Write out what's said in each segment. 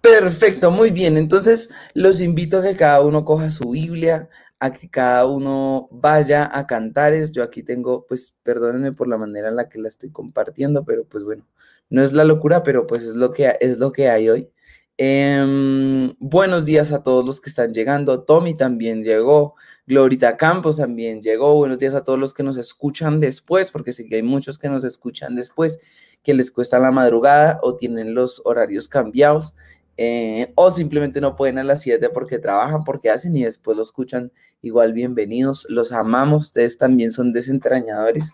Perfecto, muy bien. Entonces, los invito a que cada uno coja su Biblia, a que cada uno vaya a cantares. Yo aquí tengo, pues, perdónenme por la manera en la que la estoy compartiendo, pero pues bueno, no es la locura, pero pues es lo que, es lo que hay hoy. Em, buenos días a todos los que están llegando. Tommy también llegó. Glorita Campos también llegó. Buenos días a todos los que nos escuchan después, porque sé que hay muchos que nos escuchan después, que les cuesta la madrugada o tienen los horarios cambiados. Eh, o simplemente no pueden a las 7 porque trabajan, porque hacen y después lo escuchan. Igual bienvenidos, los amamos, ustedes también son desentrañadores.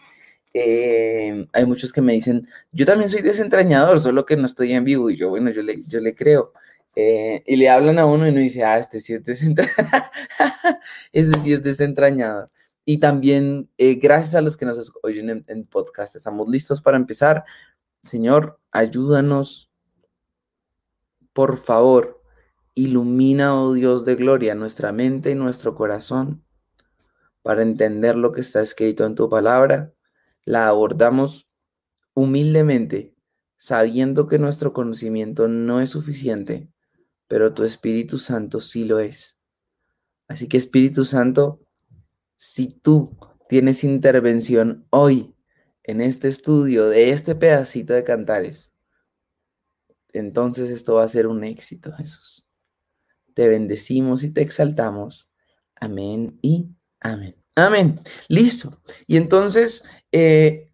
Eh, hay muchos que me dicen, yo también soy desentrañador, solo que no estoy en vivo y yo, bueno, yo le, yo le creo. Eh, y le hablan a uno y uno dice, ah, este sí es desentrañador. este sí es desentrañador. Y también, gracias a los que nos oyen en podcast, estamos listos para empezar. Señor, ayúdanos por favor, ilumina, oh Dios de gloria, nuestra mente y nuestro corazón para entender lo que está escrito en tu palabra. La abordamos humildemente, sabiendo que nuestro conocimiento no es suficiente, pero tu Espíritu Santo sí lo es. Así que Espíritu Santo, si tú tienes intervención hoy en este estudio de este pedacito de cantares, entonces esto va a ser un éxito, Jesús. Te bendecimos y te exaltamos. Amén y amén. Amén. Listo. Y entonces, eh,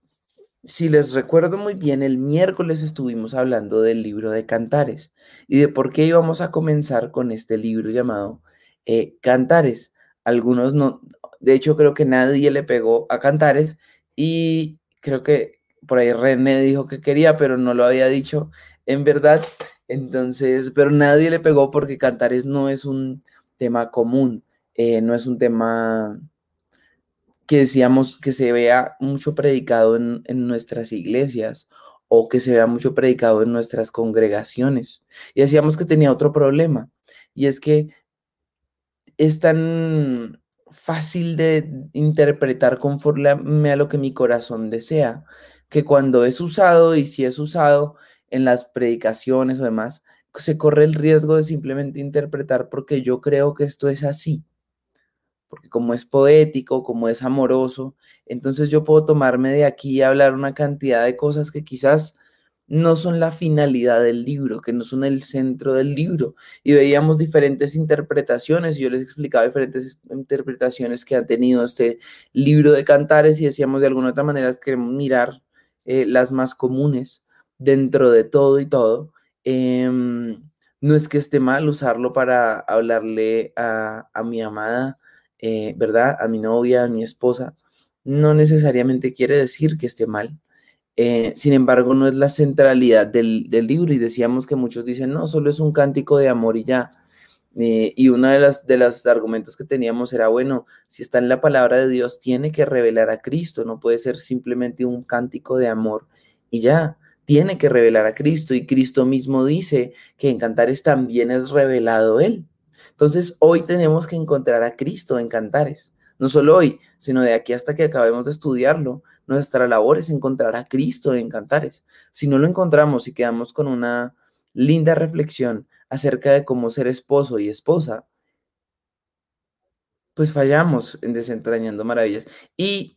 si les recuerdo muy bien, el miércoles estuvimos hablando del libro de Cantares y de por qué íbamos a comenzar con este libro llamado eh, Cantares. Algunos no, de hecho creo que nadie le pegó a Cantares y creo que por ahí René dijo que quería, pero no lo había dicho en verdad. Entonces, pero nadie le pegó porque Cantares no es un tema común, eh, no es un tema que decíamos que se vea mucho predicado en, en, nuestras iglesias o que se vea mucho predicado en nuestras congregaciones. Y decíamos que tenía otro problema, y es que es tan fácil de interpretar conforme a lo que mi corazón desea, que cuando es usado y si es usado en las predicaciones o demás, se corre el riesgo de simplemente interpretar porque yo creo que esto es así. Porque como es poético, como es amoroso, entonces yo puedo tomarme de aquí y hablar una cantidad de cosas que quizás no son la finalidad del libro, que no son el centro del libro. Y veíamos diferentes interpretaciones, y yo les explicaba diferentes interpretaciones que ha tenido este libro de cantares y decíamos de alguna otra manera queremos mirar eh, las más comunes dentro de todo y todo, em, no es que esté mal usarlo para hablarle a, mi amada, eh, ¿verdad? A mi novia, a mi esposa. No necesariamente quiere decir que esté mal. Eh, sin embargo, no es la centralidad del, libro y decíamos que muchos dicen, no, solo es un cántico de amor y ya. Eh, y uno de, de los argumentos que teníamos era, bueno, si está en la palabra de Dios, tiene que revelar a Cristo, no puede ser simplemente un cántico de amor y ya tiene que revelar a Cristo y Cristo mismo dice que en Cantares también es revelado Él. Entonces hoy tenemos que encontrar a Cristo en Cantares. No solo hoy, sino de aquí hasta que acabemos de estudiarlo. Nuestra labor es encontrar a Cristo en Cantares. Si no lo encontramos y quedamos con una linda reflexión acerca de cómo ser esposo y esposa, pues fallamos en desentrañando maravillas. Y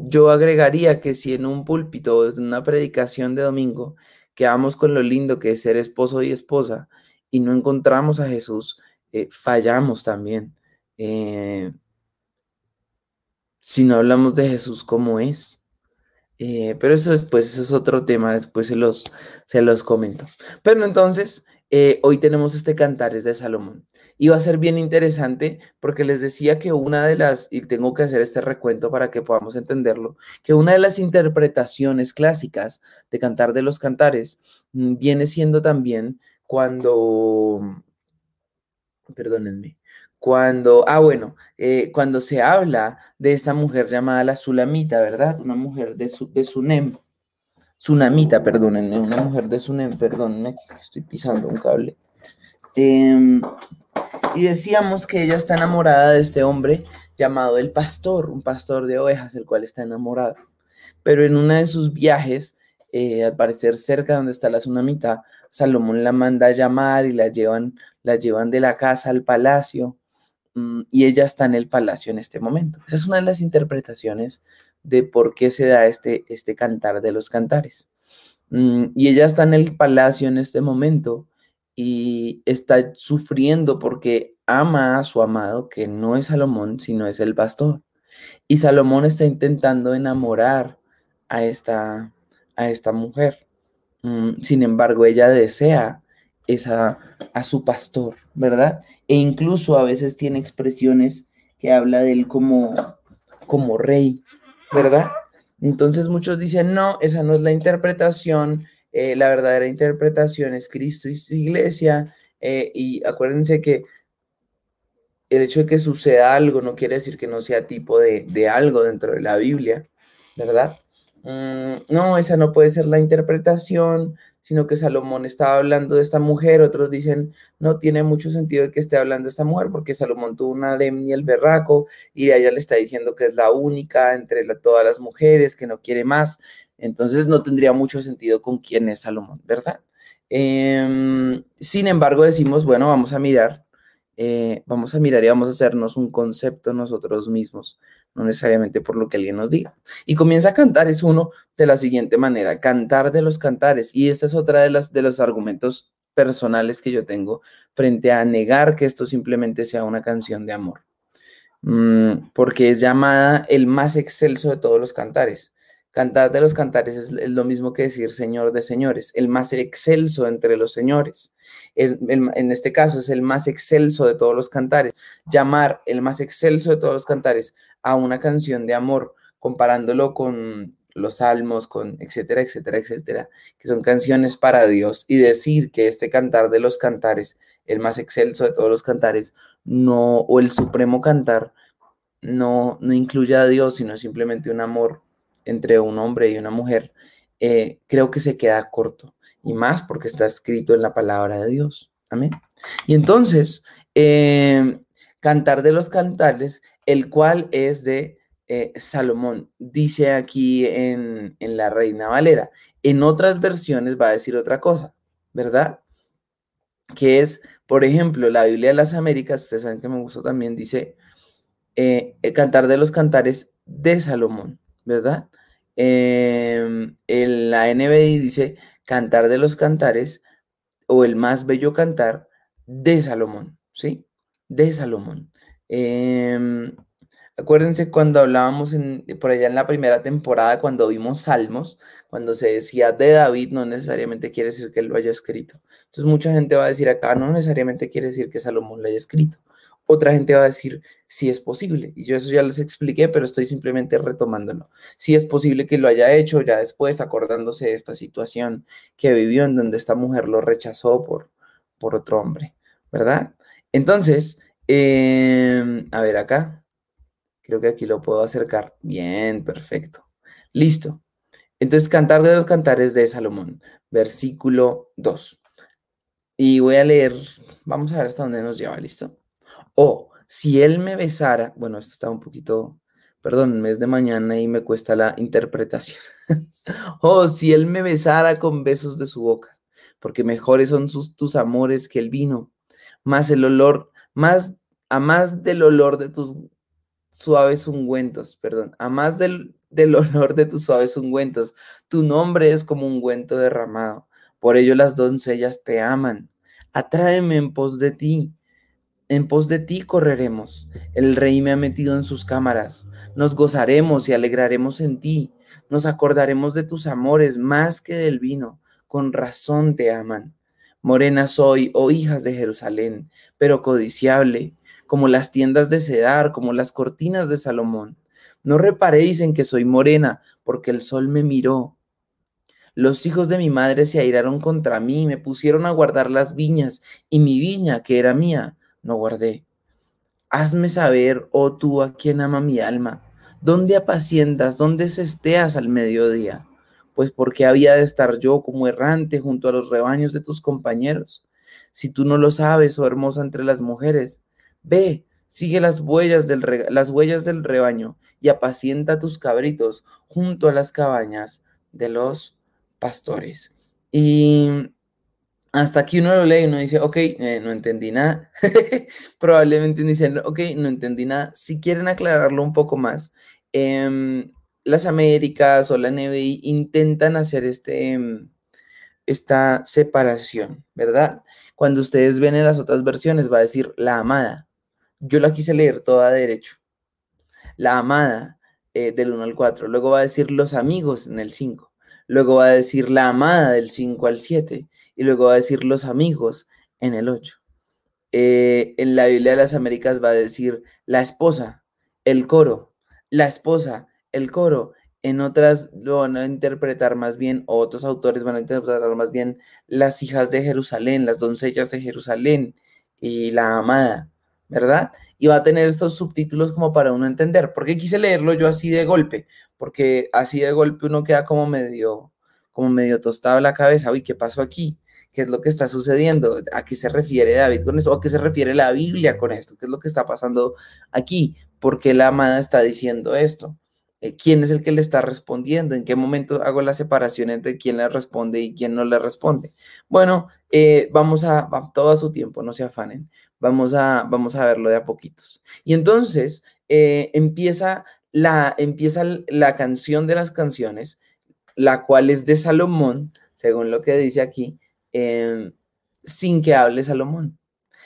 yo agregaría que si en un púlpito o en una predicación de domingo quedamos con lo lindo que es ser esposo y esposa y no encontramos a Jesús, eh, fallamos también. Eh, si no hablamos de Jesús como es. Eh, pero eso después, eso es otro tema, después se los, se los comento. Pero entonces, hoy tenemos este Cantares de Salomón. Y va a ser bien interesante porque les decía que una de las, y tengo que hacer este recuento para que podamos entenderlo, que una de las interpretaciones clásicas de Cantar de los Cantares mm, viene siendo también cuando, perdónenme, cuando, ah, bueno, eh, cuando se habla de esta mujer llamada la Sulamita, ¿verdad? Una mujer de, su, de Sunem. Tsunamita, perdónenme, una mujer de Sunem, perdónenme, estoy pisando un cable. Em, Y decíamos que ella está enamorada de este hombre llamado el pastor, un pastor de ovejas, el cual está enamorado. Pero en uno de sus viajes, eh, al parecer cerca donde está la tsunamita, Salomón la manda a llamar y la llevan, la llevan de la casa al palacio mm, y ella está en el palacio en este momento. Esa es una de las interpretaciones de por qué se da este, este cantar de los cantares. Mm, y ella está en el palacio en este momento y está sufriendo porque ama a su amado, que no es Salomón, sino es el pastor. Y Salomón está intentando enamorar a esta, a esta mujer. Mm, sin embargo, ella desea esa, a su pastor, ¿verdad? E incluso a veces tiene expresiones que habla de él como, como rey, ¿verdad? Entonces muchos dicen, no, esa no es la interpretación, eh, la verdadera interpretación es Cristo y su iglesia. Eh, y acuérdense que el hecho de que suceda algo no quiere decir que no sea tipo de, de algo dentro de la Biblia, ¿verdad? Mm, no, esa no puede ser la interpretación, sino que Salomón estaba hablando de esta mujer, otros dicen, no tiene mucho sentido que esté hablando de esta mujer, porque Salomón tuvo una harem y el berraco, y ella le está diciendo que es la única entre todas las mujeres, que no quiere más, entonces no tendría mucho sentido con quién es Salomón, ¿verdad? Em, sin embargo, decimos, bueno, vamos a mirar, eh, vamos a mirar y vamos a hacernos un concepto nosotros mismos no necesariamente por lo que alguien nos diga. Y comienza a cantar, es uno de la siguiente manera, cantar de los cantares. Y esta es otra de, las, de los argumentos personales que yo tengo frente a negar que esto simplemente sea una canción de amor. Mm, porque es llamada el más excelso de todos los cantares. Cantar de los cantares es, lo mismo que decir Señor de señores, el más excelso entre los señores. Es, en este caso es el más excelso de todos los cantares. Llamar el más excelso de todos los cantares a una canción de amor, comparándolo con los salmos, con etcétera, etcétera, etcétera, que son canciones para Dios, y decir que este cantar de los cantares, el más excelso de todos los cantares, no, o el supremo cantar, no, no incluye a Dios, sino simplemente un amor entre un hombre y una mujer, eh, creo que se queda corto, y más porque está escrito en la palabra de Dios. Amén. Y entonces, eh, cantar de los cantares el cual es de eh, Salomón. Dice aquí en, la Reina Valera. En otras versiones va a decir otra cosa, ¿verdad? Que es, por ejemplo, la Biblia de las Américas, ustedes saben que me gustó también, dice eh, cantar de los cantares de Salomón, ¿verdad? Em, en la NBI dice cantar de los cantares o el más bello cantar de Salomón, ¿sí? De Salomón. Em, acuérdense cuando hablábamos por allá en la primera temporada, cuando vimos Salmos, cuando se decía de David, no necesariamente quiere decir que él lo haya escrito. Entonces mucha gente va a decir acá, no necesariamente quiere decir que Salomón lo haya escrito. Otra gente va a decir, si es posible. Y yo eso ya les expliqué, pero estoy simplemente retomándolo. Si es posible que lo haya hecho ya después, acordándose de esta situación que vivió en donde esta mujer lo rechazó por, por otro hombre, ¿verdad? Entonces, Em, a ver acá. Creo que aquí lo puedo acercar. Bien, perfecto. Listo. Entonces, cantar de los cantares de Salomón, versículo 2. Y voy a leer, vamos a ver hasta dónde nos lleva, ¿listo? O si él me besara, bueno, esto está un poquito, perdón, mes de mañana y me cuesta la interpretación. o si él me besara con besos de su boca, porque mejores son sus, tus amores que el vino, más el olor más, a más del olor de tus suaves ungüentos, perdón, a más del, del olor de tus suaves ungüentos, tu nombre es como un ungüento derramado, por ello las doncellas te aman, atráeme en pos de ti, en pos de ti correremos, el rey me ha metido en sus cámaras, nos gozaremos y alegraremos en ti, nos acordaremos de tus amores más que del vino, con razón te aman. Morena soy, oh hijas de Jerusalén, pero codiciable, como las tiendas de Cedar, como las cortinas de Salomón. No reparéis en que soy morena, porque el sol me miró. Los hijos de mi madre se airaron contra mí, me pusieron a guardar las viñas, y mi viña, que era mía, no guardé. Hazme saber, oh tú a quien ama mi alma, dónde apacientas, dónde cesteas al mediodía pues porque había de estar yo como errante junto a los rebaños de tus compañeros. Si tú no lo sabes, oh hermosa entre las mujeres, Ve, sigue las huellas del, las huellas del rebaño y apacienta tus cabritos junto a las cabañas de los pastores. Y hasta aquí uno lo lee y uno dice, ok, eh, no entendí nada. Probablemente uno dice, ok, no entendí nada. Si quieren aclararlo un poco más, em, las Américas o la NBI intentan hacer este, em, esta separación, ¿verdad? Cuando ustedes ven en las otras versiones va a decir la amada. Yo la quise leer toda derecho. La amada eh, del 1 al 4. Luego va a decir los amigos en el 5. Luego va a decir la amada del 5 al 7 y luego va a decir los amigos en el 8. Eh, en la Biblia de las Américas va a decir la esposa, el coro, la esposa, el coro. En otras lo van a interpretar más bien, o otros autores van a interpretar más bien las hijas de Jerusalén, las doncellas de Jerusalén y la amada, ¿verdad? Y va a tener estos subtítulos como para uno entender. ¿Por qué quise leerlo yo así de golpe? Porque así de golpe uno queda como medio, como medio tostado la cabeza. Uy, ¿qué pasó aquí? qué es lo que está sucediendo, a qué se refiere David con esto, o qué se refiere la Biblia con esto, qué es lo que está pasando aquí, por qué la amada está diciendo esto, quién es el que le está respondiendo, en qué momento hago la separación entre quién le responde y quién no le responde. Bueno, eh, vamos a, todo a su tiempo, no se afanen, vamos a, vamos a verlo de a poquitos. Y entonces eh, empieza, la, empieza la canción de las canciones, la cual es de Salomón, según lo que dice aquí, Em, sin que hable Salomón,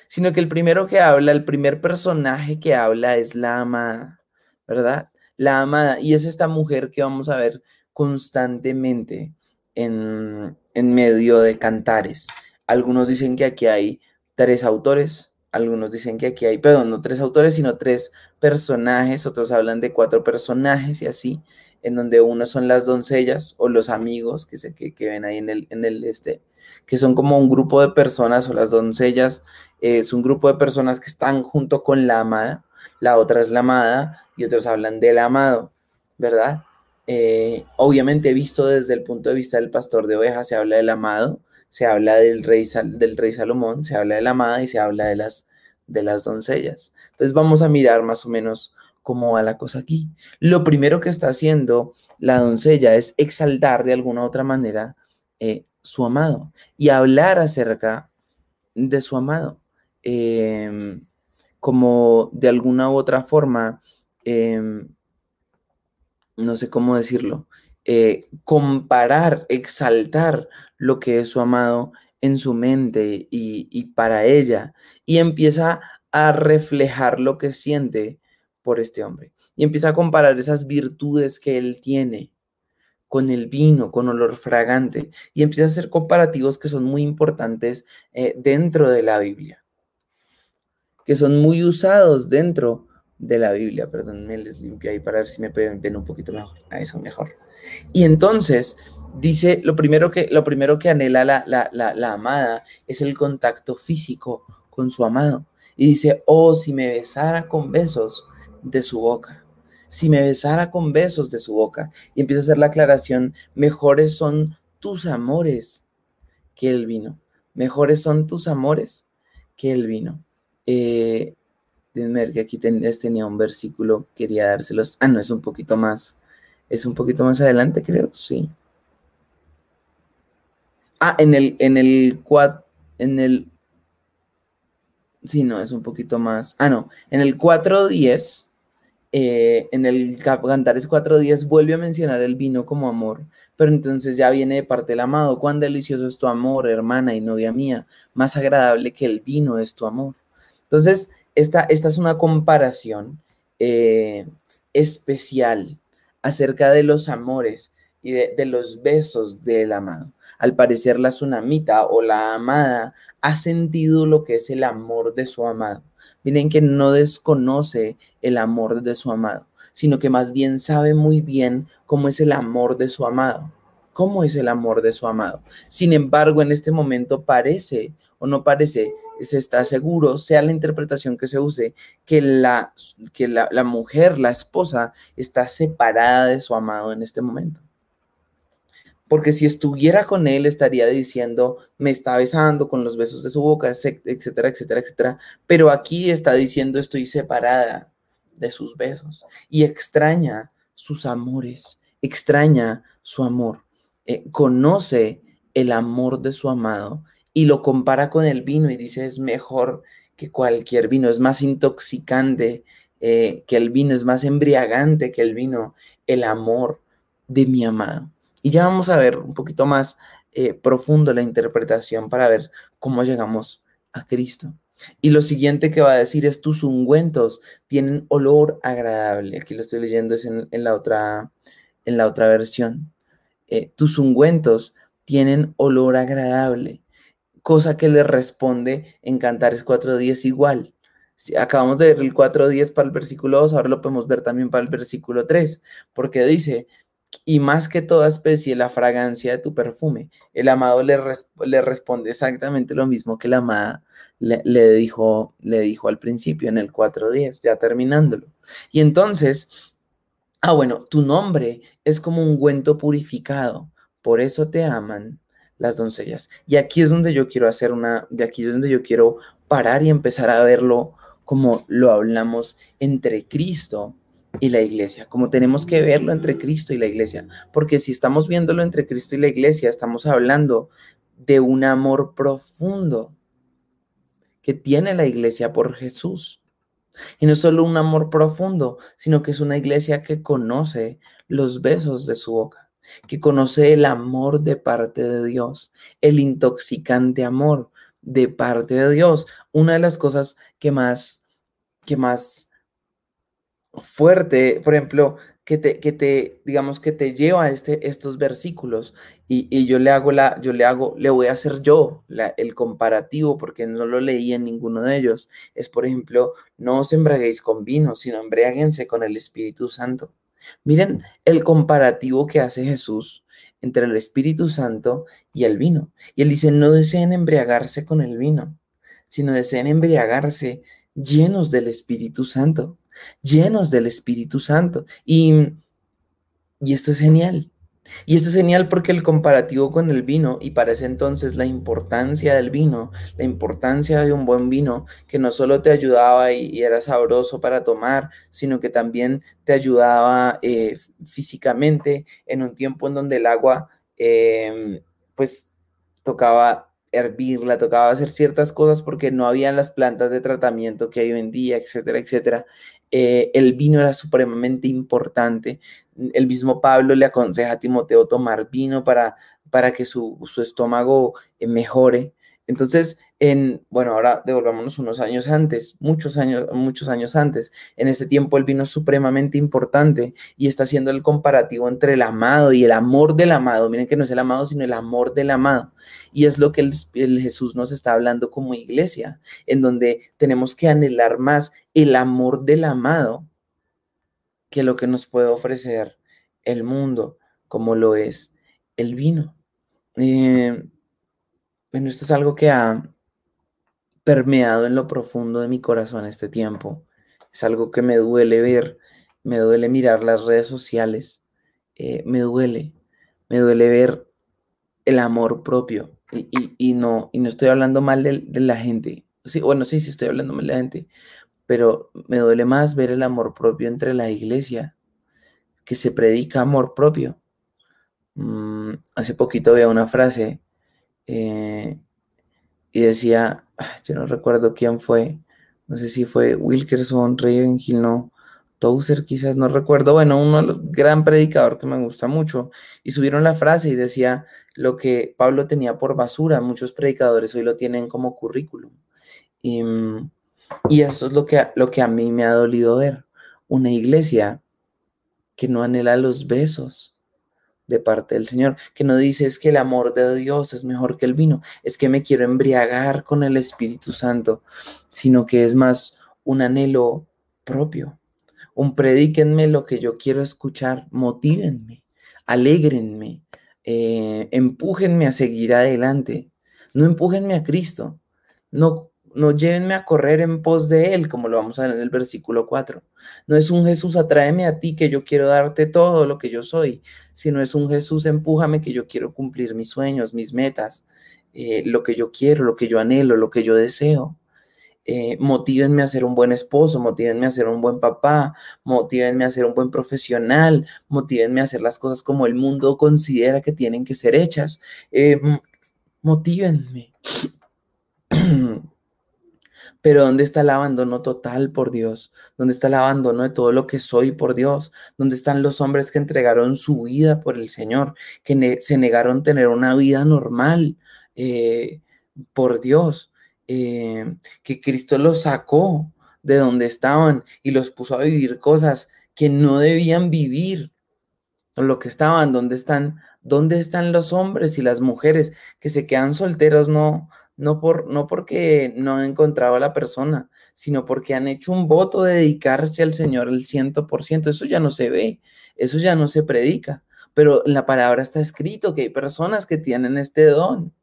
sino que el primero que habla, el primer personaje que habla es la amada, ¿verdad? La amada, y es esta mujer que vamos a ver constantemente en, en medio de cantares. Algunos dicen que aquí hay tres autores, algunos dicen que aquí hay, perdón, no tres autores, sino tres personajes, otros hablan de cuatro personajes y así, en donde uno son las doncellas o los amigos que, se, que, ven ahí en el, en el este, que son como un grupo de personas o las doncellas, es un grupo de personas que están junto con la amada, la otra es la amada y otros hablan del amado, ¿verdad? Eh, obviamente visto desde el punto de vista del pastor de ovejas, se habla del amado, se habla del rey, del rey Salomón, se habla de la amada y se habla de las, de las doncellas. Entonces vamos a mirar más o menos cómo va la cosa aquí. Lo primero que está haciendo la doncella es exaltar de alguna u otra manera eh, su amado y hablar acerca de su amado. Em, como de alguna u otra forma, em, no sé cómo decirlo, eh, comparar, exaltar lo que es su amado en su mente y, para ella, y empieza a reflejar lo que siente por este hombre, y empieza a comparar esas virtudes que él tiene con el vino, con olor fragante, y empieza a hacer comparativos que son muy importantes eh, dentro de la Biblia, que son muy usados dentro de la Biblia. Perdón, me les limpio ahí para ver si me pueden ver un poquito mejor. A eso mejor. Y entonces dice, lo primero que, lo primero que anhela la, la, la amada es el contacto físico con su amado. Y dice, oh, si me besara con besos de su boca si me besara con besos de su boca. Y empieza a hacer la aclaración, mejores son tus amores que el vino. Mejores son tus amores que el vino. Eh, ver que aquí tenía un versículo, quería dárselos. Ah, no, es un poquito más. Es un poquito más adelante, creo, sí. Ah, en el, en el en el, sí, no, es un poquito más. Ah, no, en el 4.10 eh, en el Cantares 4.10 vuelve a mencionar el vino como amor, pero entonces ya viene de parte del amado. Cuán delicioso es tu amor, hermana y novia mía, más agradable que el vino es tu amor. Entonces, esta, esta es una comparación eh, especial acerca de los amores y de, de, los besos del amado. Al parecer la tsunamita o la amada ha sentido lo que es el amor de su amado Miren que no desconoce el amor de su amado, sino que más bien sabe muy bien cómo es el amor de su amado. ¿Cómo es el amor de su amado? Sin embargo, en este momento parece o no parece, se está seguro, sea la interpretación que se use, que, la, que la, mujer, la esposa, está separada de su amado en este momento. porque si estuviera con él estaría diciendo, me está besando con los besos de su boca, etcétera, etcétera, etcétera. Pero aquí está diciendo, estoy separada de sus besos y extraña sus amores, extraña su amor, eh, conoce el amor de su amado y lo compara con el vino y dice, es mejor que cualquier vino, es más intoxicante eh, que el vino, es más embriagante que el vino, el amor de mi amado. Y ya vamos a ver un poquito más eh, profundo la interpretación para ver cómo llegamos a Cristo. Y lo siguiente que va a decir es, tus ungüentos tienen olor agradable. Aquí lo estoy leyendo es en, la, otra, en la otra versión. Eh, tus ungüentos tienen olor agradable, cosa que le responde en Cantares 4.10 igual. Acabamos de ver el 4.10 para el versículo 2, ahora lo podemos ver también para el versículo 3, porque dice, y más que toda especie la fragancia de tu perfume. El amado le, le responde exactamente lo mismo que la amada le, dijo, le dijo al principio en el 4.10, ya terminándolo. Y entonces, ah, bueno, tu nombre es como un ungüento purificado, por eso te aman las doncellas. Y aquí es donde yo quiero hacer una, de aquí es donde yo quiero parar y empezar a verlo como lo hablamos entre Cristo y la iglesia, como tenemos que verlo entre Cristo y la iglesia, porque si estamos viéndolo entre Cristo y la iglesia, estamos hablando de un amor profundo que tiene la iglesia por Jesús. Y no solo un amor profundo, sino que es una iglesia que conoce los besos de su boca, que conoce el amor de parte de Dios, el intoxicante amor de parte de Dios. Una de las cosas que más, que más fuerte, por ejemplo, que te, que te, digamos, que te lleva a este, estos versículos y, yo le hago la, yo le hago, le voy a hacer yo el comparativo porque no lo leí en ninguno de ellos. Es, por ejemplo, no os embriaguéis con vino, sino embriáguense con el Espíritu Santo. Miren el comparativo que hace Jesús entre el Espíritu Santo y el vino. Y él dice, no deseen embriagarse con el vino, sino deseen embriagarse llenos del Espíritu Santo llenos del Espíritu Santo. Y, y esto es genial. Y esto es genial porque el comparativo con el vino, y para ese entonces la importancia del vino, la importancia de un buen vino, que no solo te ayudaba y, era sabroso para tomar, sino que también te ayudaba eh, físicamente en un tiempo en donde el agua, em, pues, tocaba hervirla, tocaba hacer ciertas cosas porque no había las plantas de tratamiento que hay hoy en día, etcétera, etcétera. Eh, el vino era supremamente importante. El mismo Pablo le aconseja a Timoteo tomar vino para, para que su, su estómago eh, mejore. Entonces, en, bueno, ahora devolvámonos unos años antes, muchos años, muchos años antes. En este tiempo el vino es supremamente importante y está haciendo el comparativo entre el amado y el amor del amado. Miren que no es el amado, sino el amor del amado. Y es lo que el, Jesús nos está hablando como iglesia, en donde tenemos que anhelar más el amor del amado que lo que nos puede ofrecer el mundo, como lo es el vino. Eh, bueno, esto es algo que ha permeado en lo profundo de mi corazón este tiempo. Es algo que me duele ver, me duele mirar las redes sociales, eh, me duele, me duele ver el amor propio. Y, no, y no estoy hablando mal de, la gente. Sí, bueno, sí, sí estoy hablando mal de la gente, pero me duele más ver el amor propio entre la iglesia, que se predica amor propio. Mm, hace poquito veía una frase eh, y decía, ah, yo no recuerdo quién fue, no sé si fue Wilkerson, Ravenhill, no, Tozer quizás, no recuerdo, bueno, uno gran predicador que me gusta mucho, y subieron la frase y decía lo que Pablo tenía por basura, muchos predicadores hoy lo tienen como currículum. Y, y eso es lo que, lo que a mí me ha dolido ver, una iglesia que no anhela los besos, de parte del Señor, que no dice es que el amor de Dios es mejor que el vino, es que me quiero embriagar con el Espíritu Santo, sino que es más un anhelo propio, un predíquenme lo que yo quiero escuchar, motívenme, alégrenme, eh, empújenme a seguir adelante, no empújenme a Cristo, no no llévenme a correr en pos de Él, como lo vamos a ver en el versículo 4. No es un Jesús, atráeme a ti, que yo quiero darte todo lo que yo soy, sino es un Jesús, empújame, que yo quiero cumplir mis sueños, mis metas, eh, lo que yo quiero, lo que yo anhelo, lo que yo deseo. Eh, motívenme a ser un buen esposo, motívenme a ser un buen papá, motívenme a ser un buen profesional, motívenme a hacer las cosas como el mundo considera que tienen que ser hechas. Eh, motívenme. Pero ¿dónde está el abandono total por Dios? ¿Dónde está el abandono de todo lo que soy por Dios? ¿Dónde están los hombres que entregaron su vida por el Señor? Que se negaron a tener una vida normal eh, por Dios. Eh, que Cristo los sacó de donde estaban y los puso a vivir cosas que no debían vivir. Lo que estaban, ¿dónde están? ¿Dónde están los hombres y las mujeres que se quedan solteros no, no, por, no porque no han encontrado a la persona, sino porque han hecho un voto de dedicarse al Señor el ciento por ciento. Eso ya no se ve, eso ya no se predica, pero en la palabra está escrito que hay personas que tienen este don,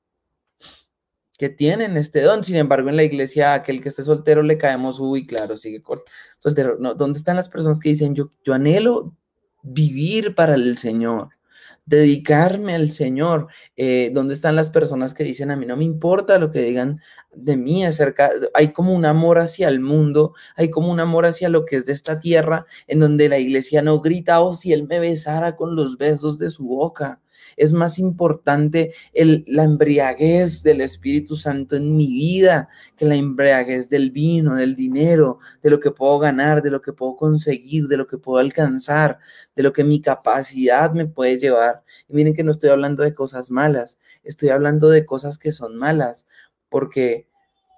que tienen este don. Sin embargo, en la iglesia, aquel que esté soltero le caemos, uy, claro, sigue soltero. No, ¿dónde están las personas que dicen, yo, yo anhelo vivir para el Señor? Dedicarme al Señor. Eh, ¿Dónde están las personas que dicen, a mí no me importa lo que digan de mí acerca? Hay como un amor hacia el mundo, hay como un amor hacia lo que es de esta tierra, en donde la iglesia no grita, oh, si Él me besara con los besos de su boca es más importante la embriaguez del Espíritu Santo en mi vida que la embriaguez del vino, del dinero, de lo que puedo ganar, de lo que puedo conseguir, de lo que puedo alcanzar, de lo que mi capacidad me puede llevar. Y miren que no estoy hablando de cosas malas, estoy hablando de cosas que son malas, porque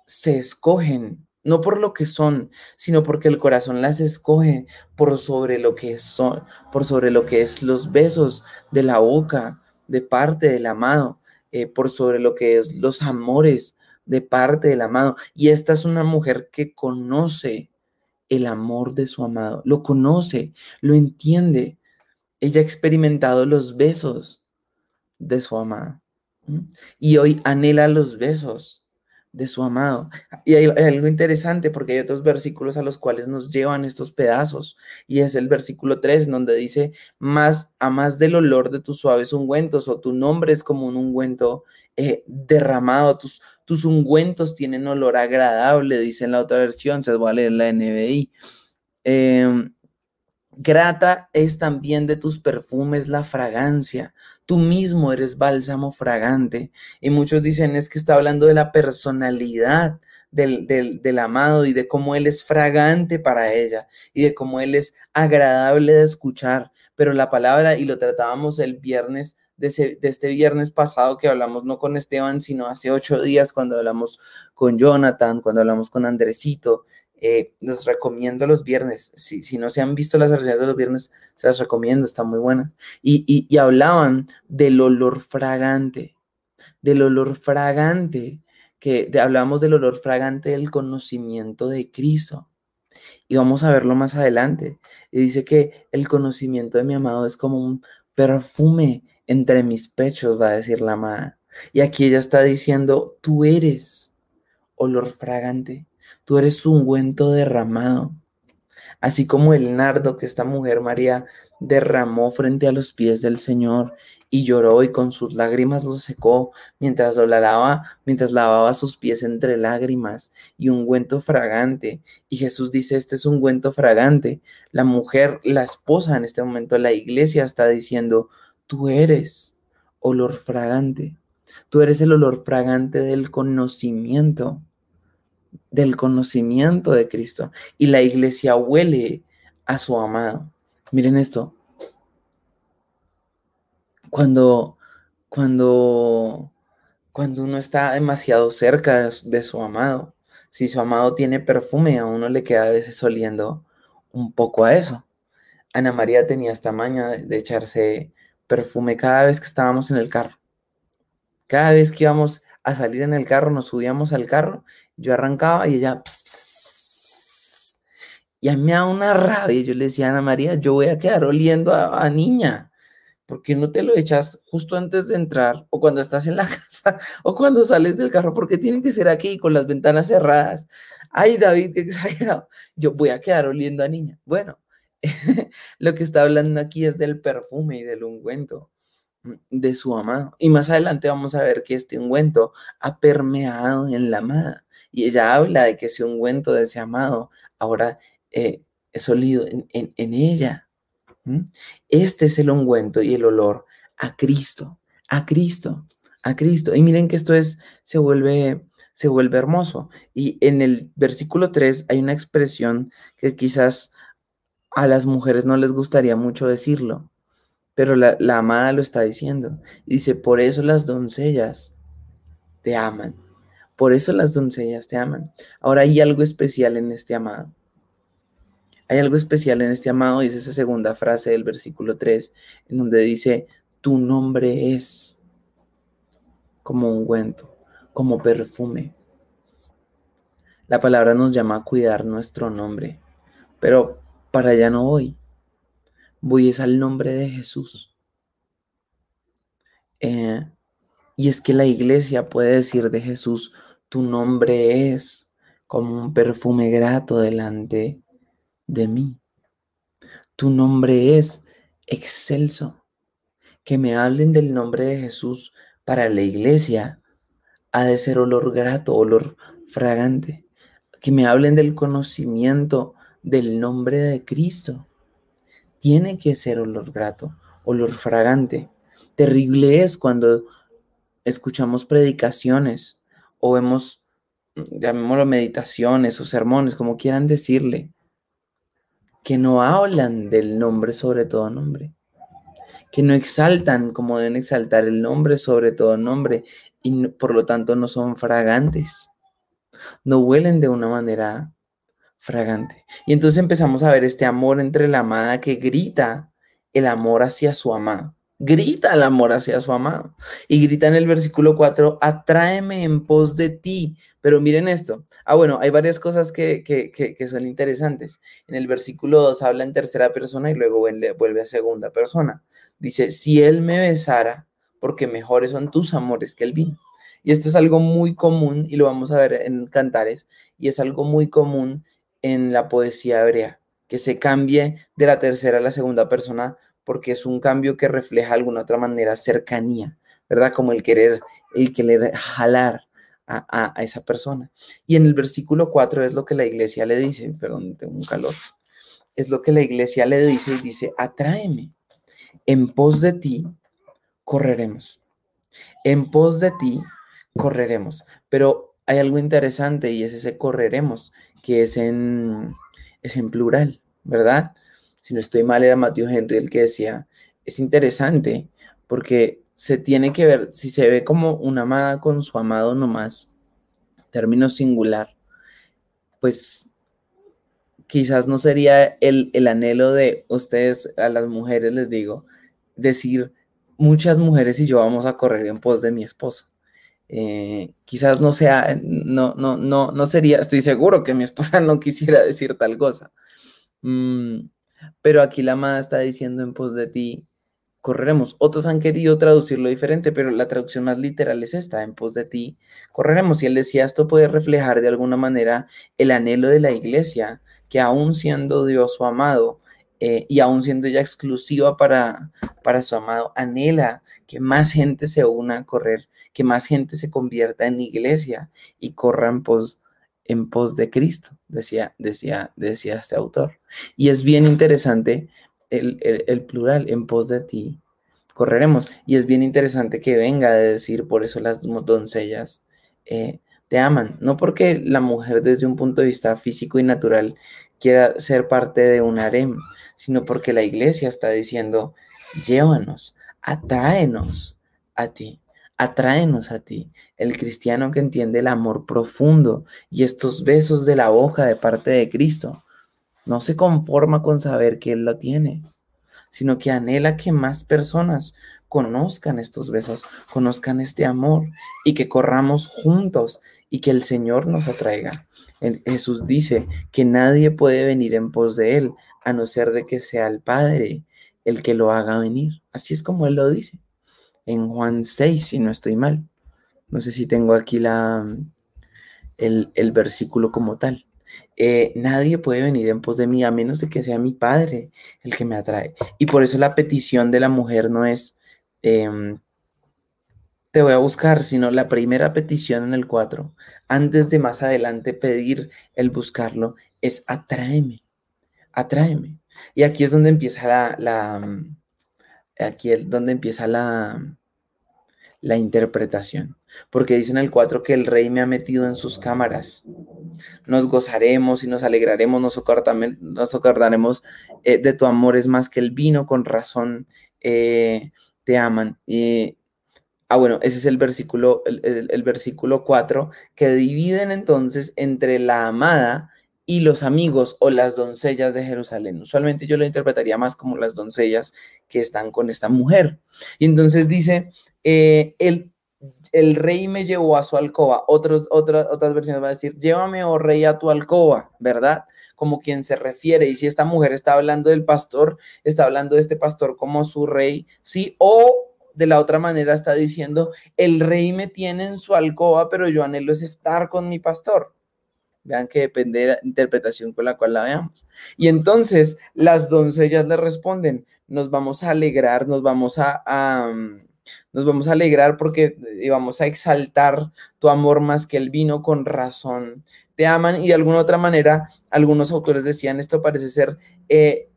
se escogen no por lo que son, sino porque el corazón las escoge por sobre lo que son, por sobre lo que es los besos de la boca, de parte del amado, eh, por sobre lo que es los amores de parte del amado. Y esta es una mujer que conoce el amor de su amado, lo conoce, lo entiende. Ella ha experimentado los besos de su amado. Y hoy anhela los besos de su amado. Y hay, algo interesante porque hay otros versículos a los cuales nos llevan estos pedazos. Y es el versículo 3, donde dice, más a más del olor de tus suaves ungüentos, o tu nombre es como un ungüento eh, derramado, tus, tus ungüentos tienen olor agradable, dice en la otra versión, se va a leer la NBI. Em, grata es también de tus perfumes la fragancia Tú mismo eres bálsamo fragante. Y muchos dicen es que está hablando de la personalidad del, amado y de cómo él es fragante para ella y de cómo él es agradable de escuchar. Pero la palabra, y lo tratábamos el viernes, de, de, este viernes pasado que hablamos no con Esteban, sino hace ocho días cuando hablamos con Jonathan, cuando hablamos con Andresito, eh, les recomiendo los viernes. Si, si, no se han visto las versiones de los viernes, se las recomiendo, está muy buena. Y, y, hablaban del olor fragante, del olor fragante, que hablamos del olor fragante del conocimiento de Cristo. Y vamos a verlo más adelante. Y dice que el conocimiento de mi amado es como un perfume entre mis pechos, va a decir la amada. Y aquí ella está diciendo, tú eres olor fragante. Tú eres un ungüento derramado, así como el nardo que esta mujer María derramó frente a los pies del Señor y lloró y con sus lágrimas lo secó mientras lo lavaba, mientras lavaba sus pies entre lágrimas y un ungüento fragante. Y Jesús dice, este es un ungüento fragante. La mujer, la esposa en este momento, la iglesia está diciendo, tú eres olor fragante. Tú eres el olor fragante del conocimiento del conocimiento de Cristo. Y la iglesia huele a su amado. Miren esto. Cuando, cuando, cuando uno está demasiado cerca de, su amado, si su amado tiene perfume, a uno le queda a veces oliendo un poco a eso. Ana María tenía esta maña de echarse perfume cada vez que estábamos en el carro. Cada vez que íbamos a salir en el carro, nos subíamos al carro, yo arrancaba y ella... y a mí me da una rabia. Yo le decía a Ana María, yo voy a quedar oliendo a, niña. ¿por qué no te lo echas justo antes de entrar o cuando estás en la casa o cuando sales del carro? ¿Por qué tiene que ser aquí con las ventanas cerradas? Ay, David, qué exagerado. Yo voy a quedar oliendo a niña. Bueno, lo que está hablando aquí es del perfume y del ungüento de su amado. Y más adelante vamos a ver que este ungüento ha permeado en la amada. Y ella habla de que ese ungüento de ese amado ahora eh, es olido en, en ella. Este es el ungüento y el olor a Cristo, a Cristo, a Cristo. Y miren que esto es, se vuelve, se vuelve hermoso. Y en el versículo 3 hay una expresión que quizás a las mujeres no les gustaría mucho decirlo, pero la, amada lo está diciendo. dice, por eso las doncellas te aman. Por eso las doncellas te aman. Ahora hay algo especial en este amado. Hay algo especial en este amado y es esa segunda frase del versículo 3, en donde dice, tu nombre es como un ungüento, como perfume. La palabra nos llama a cuidar nuestro nombre, pero para allá no voy. Voy es al nombre de Jesús. Eh, y es que la iglesia puede decir de Jesús, tu nombre es como un perfume grato delante de mí. Tu nombre es excelso. Que me hablen del nombre de Jesús para la iglesia ha de ser olor grato, olor fragante. Que me hablen del conocimiento del nombre de Cristo. Tiene que ser olor grato, olor fragante. Terrible es cuando escuchamos predicaciones o vemos, llamémoslo meditaciones o sermones, como quieran decirle, que no hablan del nombre sobre todo nombre, que no exaltan como deben exaltar el nombre sobre todo nombre y por lo tanto no son fragantes, no huelen de una manera fragante. Y entonces empezamos a ver este amor entre la amada que grita el amor hacia su amado. Grita el amor hacia su amado. Y grita en el versículo 4, atráeme en pos de ti. Pero miren esto. Ah, bueno, hay varias cosas que, que, son interesantes. En el versículo 2 habla en tercera persona y luego vuelve a segunda persona. Dice, si él me besara, porque mejores son tus amores que el vino. Y esto es algo muy común y lo vamos a ver en Cantares. Y es algo muy común en la poesía hebrea, que se cambie de la tercera a la segunda persona porque es un cambio que refleja alguna otra manera cercanía, ¿verdad? Como el querer, el querer jalar a, esa persona. Y en el versículo 4 es lo que la iglesia le dice, perdón, tengo un calor, es lo que la iglesia le dice y dice, atráeme, en pos de ti correremos, en pos de ti correremos. Pero hay algo interesante y es ese correremos, que es en, es en plural, ¿verdad? Si no estoy mal, era Matthew Henry el que decía, es interesante porque se tiene que ver, si se ve como una amada con su amado nomás, término singular, pues quizás no sería el, el, anhelo de ustedes, a las mujeres les digo, decir, muchas mujeres y yo vamos a correr en pos de mi esposo. Eh, quizás no sea, no, no, no, no sería, estoy seguro que mi esposa no quisiera decir tal cosa. Mm, pero aquí la amada está diciendo en pos de ti, correremos. Otros han querido traducirlo diferente, pero la traducción más literal es esta, en pos de ti, correremos. Y él decía, esto puede reflejar de alguna manera el anhelo de la iglesia, que aún siendo Dios su amado, eh, y aún siendo ella exclusiva para, para su amado, anhela que más gente se una a correr, que más gente se convierta en iglesia y corra en pos, en pos de Cristo, decía, decía, decía este autor. Y es bien interesante el, plural, en pos de ti correremos. Y es bien interesante que venga de decir, por eso las doncellas eh, te aman, no porque la mujer desde un punto de vista físico y natural quiera ser parte de un harem, sino porque la iglesia está diciendo, llévanos, atráenos a ti, atráenos a ti. El cristiano que entiende el amor profundo y estos besos de la boca de parte de Cristo, no se conforma con saber que Él lo tiene, sino que anhela que más personas conozcan estos besos, conozcan este amor y que corramos juntos y que el Señor nos atraiga. Jesús dice que nadie puede venir en pos de Él a no ser de que sea el Padre el que lo haga venir. Así es como él lo dice. En Juan 6, si no estoy mal. No sé si tengo aquí la, el, el versículo como tal. Eh, nadie puede venir en pos de mí a menos de que sea mi padre el que me atrae. Y por eso la petición de la mujer no es, em, te voy a buscar, sino la primera petición en el 4, antes de más adelante pedir el buscarlo, es atráeme, atráeme. Y aquí es donde empieza la, la aquí es donde empieza la, la interpretación. Porque dice en el 4 que el rey me ha metido en sus cámaras. Nos gozaremos y nos alegraremos, nos, acordaremos eh, de tu amor, es más que el vino, con razón eh, te aman. Y, ah, bueno, ese es el versículo, el, el versículo 4, que dividen entonces entre la amada y los amigos o las doncellas de Jerusalén. Usualmente yo lo interpretaría más como las doncellas que están con esta mujer. Y entonces dice, eh, el, el, rey me llevó a su alcoba. Otros, otras, otras versiones van a decir, llévame, oh rey, a tu alcoba, ¿verdad? Como quien se refiere. Y si esta mujer está hablando del pastor, está hablando de este pastor como su rey, ¿sí? O de la otra manera está diciendo, el rey me tiene en su alcoba, pero yo anhelo es estar con mi pastor. Vean que depende de la interpretación con la cual la veamos. Y entonces las doncellas le responden, nos vamos a alegrar, nos vamos a, mm, nos vamos a alegrar porque vamos a exaltar tu amor más que el vino con razón. Te aman y de alguna otra manera algunos autores decían esto parece ser eh,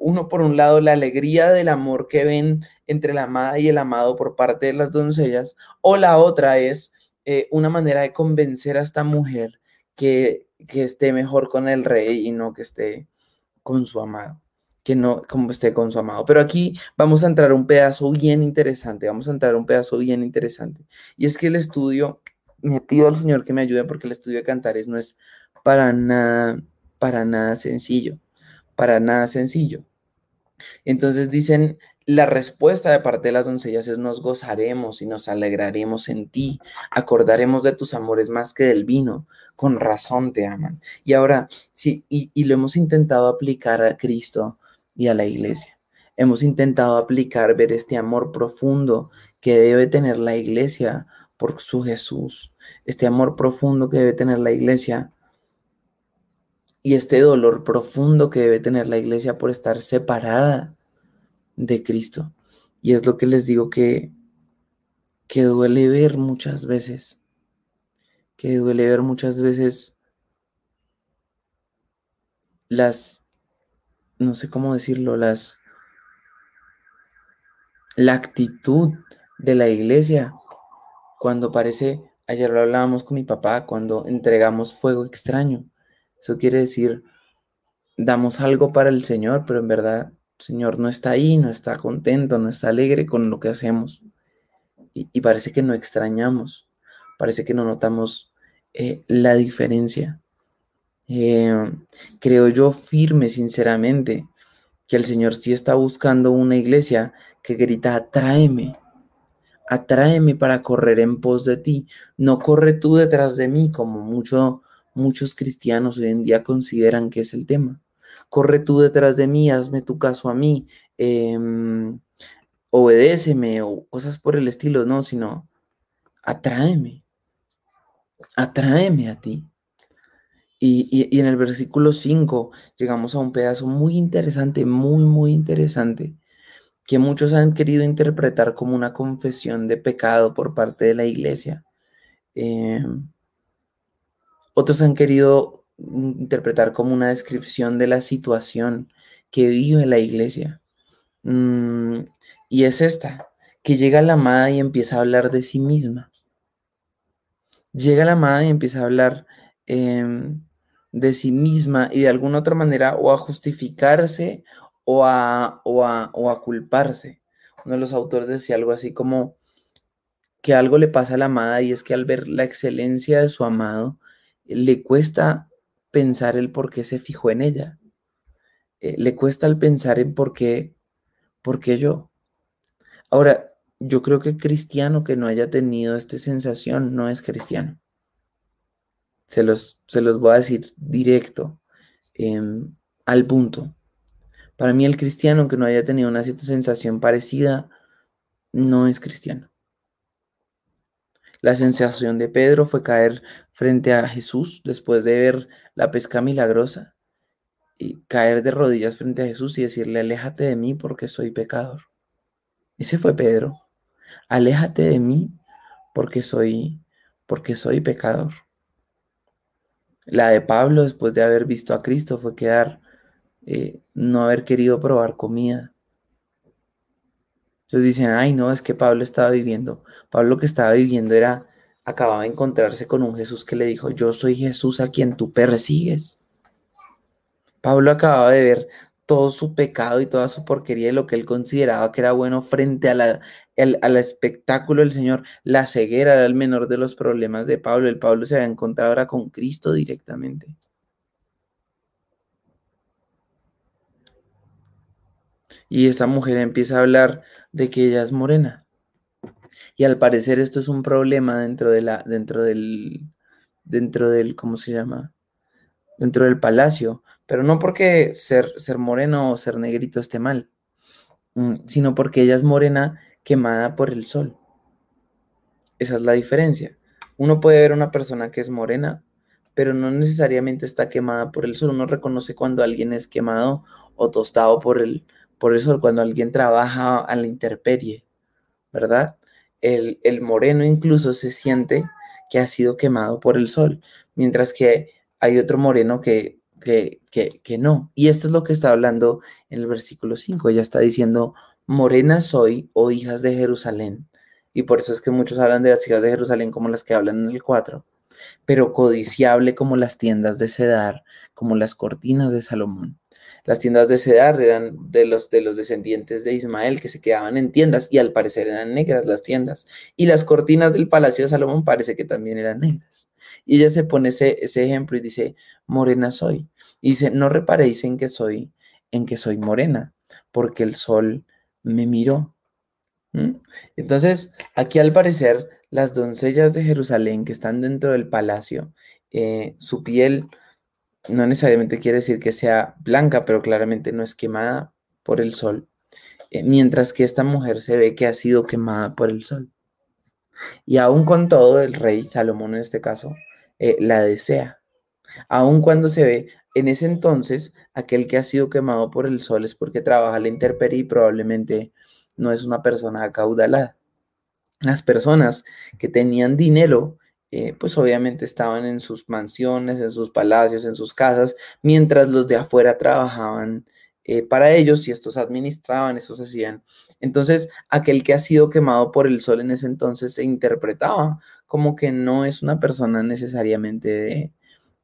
uno por un lado la alegría del amor que ven entre la amada y el amado por parte de las doncellas o la otra es eh, una manera de convencer a esta mujer que, esté mejor con el rey y no que esté con su amado, que no como esté con su amado. Pero aquí vamos a entrar un pedazo bien interesante, vamos a entrar un pedazo bien interesante. Y es que el estudio, me pido al Señor que me ayude porque el estudio de Cantares no es para nada, para nada sencillo, para nada sencillo. Entonces dicen, la respuesta de parte de las doncellas es nos gozaremos y nos alegraremos en ti, acordaremos de tus amores más que del vino, con razón te aman. Y ahora, sí, y, y lo hemos intentado aplicar a Cristo y a la iglesia. Hemos intentado aplicar, ver este amor profundo que debe tener la iglesia por su Jesús, este amor profundo que debe tener la iglesia y este dolor profundo que debe tener la iglesia por estar separada de Cristo. Y es lo que les digo que, que duele ver muchas veces, que duele ver muchas veces las, no sé cómo decirlo, las, la actitud de la iglesia cuando parece, ayer lo hablábamos con mi papá, cuando entregamos fuego extraño. Eso quiere decir, damos algo para el Señor, pero en verdad Señor no está ahí, no está contento, no está alegre con lo que hacemos. Y, parece que no extrañamos, parece que no notamos eh, la diferencia. Eh, creo yo firme, sinceramente, que el Señor sí está buscando una iglesia que grita, atráeme, atráeme para correr en pos de ti. No corre tú detrás de mí, como mucho muchos cristianos hoy en día consideran que es el tema. Corre tú detrás de mí, hazme tu caso a mí, em, obedéceme o cosas por el estilo, no, sino atráeme, atráeme a ti. Y, y, en el versículo 5 llegamos a un pedazo muy interesante, muy, muy interesante, que muchos han querido interpretar como una confesión de pecado por parte de la iglesia. Eh, otros han querido interpretar como una descripción de la situación que vive la iglesia. Mm, y es esta, que llega la amada y empieza a hablar de sí misma. Llega la amada y empieza a hablar em, de sí misma y de alguna otra manera o a justificarse o a, o a, o a culparse. Uno de los autores decía algo así como que algo le pasa a la amada y es que al ver la excelencia de su amado, le cuesta pensar el por qué se fijó en ella. Eh, le cuesta el pensar en por qué, por qué yo. Ahora, yo creo que cristiano que no haya tenido esta sensación no es cristiano. Se los, se los voy a decir directo, em, al punto. Para mí el cristiano, aunque no haya tenido una sensación parecida, no es cristiano. La sensación de Pedro fue caer frente a Jesús después de ver la pesca milagrosa y caer de rodillas frente a Jesús y decirle, aléjate de mí porque soy pecador. Ese fue Pedro. Aléjate de mí porque soy porque soy pecador. La de Pablo después de haber visto a Cristo fue quedar eh, no haber querido probar comida. Entonces dicen, ay, no, es que Pablo estaba viviendo. Pablo lo que estaba viviendo era, acababa de encontrarse con un Jesús que le dijo, yo soy Jesús a quien tú persigues. Pablo acababa de ver todo su pecado y toda su porquería de lo que él consideraba que era bueno frente a la, al espectáculo del Señor. La ceguera era el menor de los problemas de Pablo. El Pablo se había encontrado ahora con Cristo directamente. Y esta mujer empieza a hablar de que ella es morena. Y al parecer esto es un problema dentro de la, dentro del, dentro del, ¿cómo se llama? Dentro del palacio. Pero no porque ser, ser moreno o ser negrito esté mal, mm, sino porque ella es morena quemada por el sol. Esa es la diferencia. Uno puede ver una persona que es morena, pero no necesariamente está quemada por el sol. Uno reconoce cuando alguien es quemado o tostado por el, por eso cuando alguien trabaja a la intemperie, ¿verdad? El, moreno incluso se siente que ha sido quemado por el sol, mientras que hay otro moreno que, que, que, no. Y esto es lo que está hablando en el versículo 5. Ella está diciendo, morena soy, oh hijas de Jerusalén. Y por eso es que muchos hablan de las hijas de Jerusalén como las que hablan en el 4, pero codiciable como las tiendas de Cedar, como las cortinas de Salomón. Las tiendas de Cedar eran de los, de los descendientes de Ismael que se quedaban en tiendas y al parecer eran negras las tiendas. Y las cortinas del palacio de Salomón parece que también eran negras. Y ella se pone ese, ese ejemplo y dice, morena soy. Y dice, no reparéis en que soy, en que soy morena, porque el sol me miró. Entonces, aquí al parecer, las doncellas de Jerusalén que están dentro del palacio, eh, su piel no necesariamente quiere decir que sea blanca, pero claramente no es quemada por el sol, eh, mientras que esta mujer se ve que ha sido quemada por el sol. Y aún con todo, el rey, Salomón en este caso, eh, la desea. Aún cuando se ve, en ese entonces, aquel que ha sido quemado por el sol es porque trabaja la intemperie y probablemente no es una persona acaudalada. Las personas que tenían dinero eh, pues obviamente estaban en sus mansiones, en sus palacios, en sus casas, mientras los de afuera trabajaban eh, para ellos y estos administraban, estos hacían. Entonces, aquel que ha sido quemado por el sol en ese entonces se interpretaba como que no es una persona necesariamente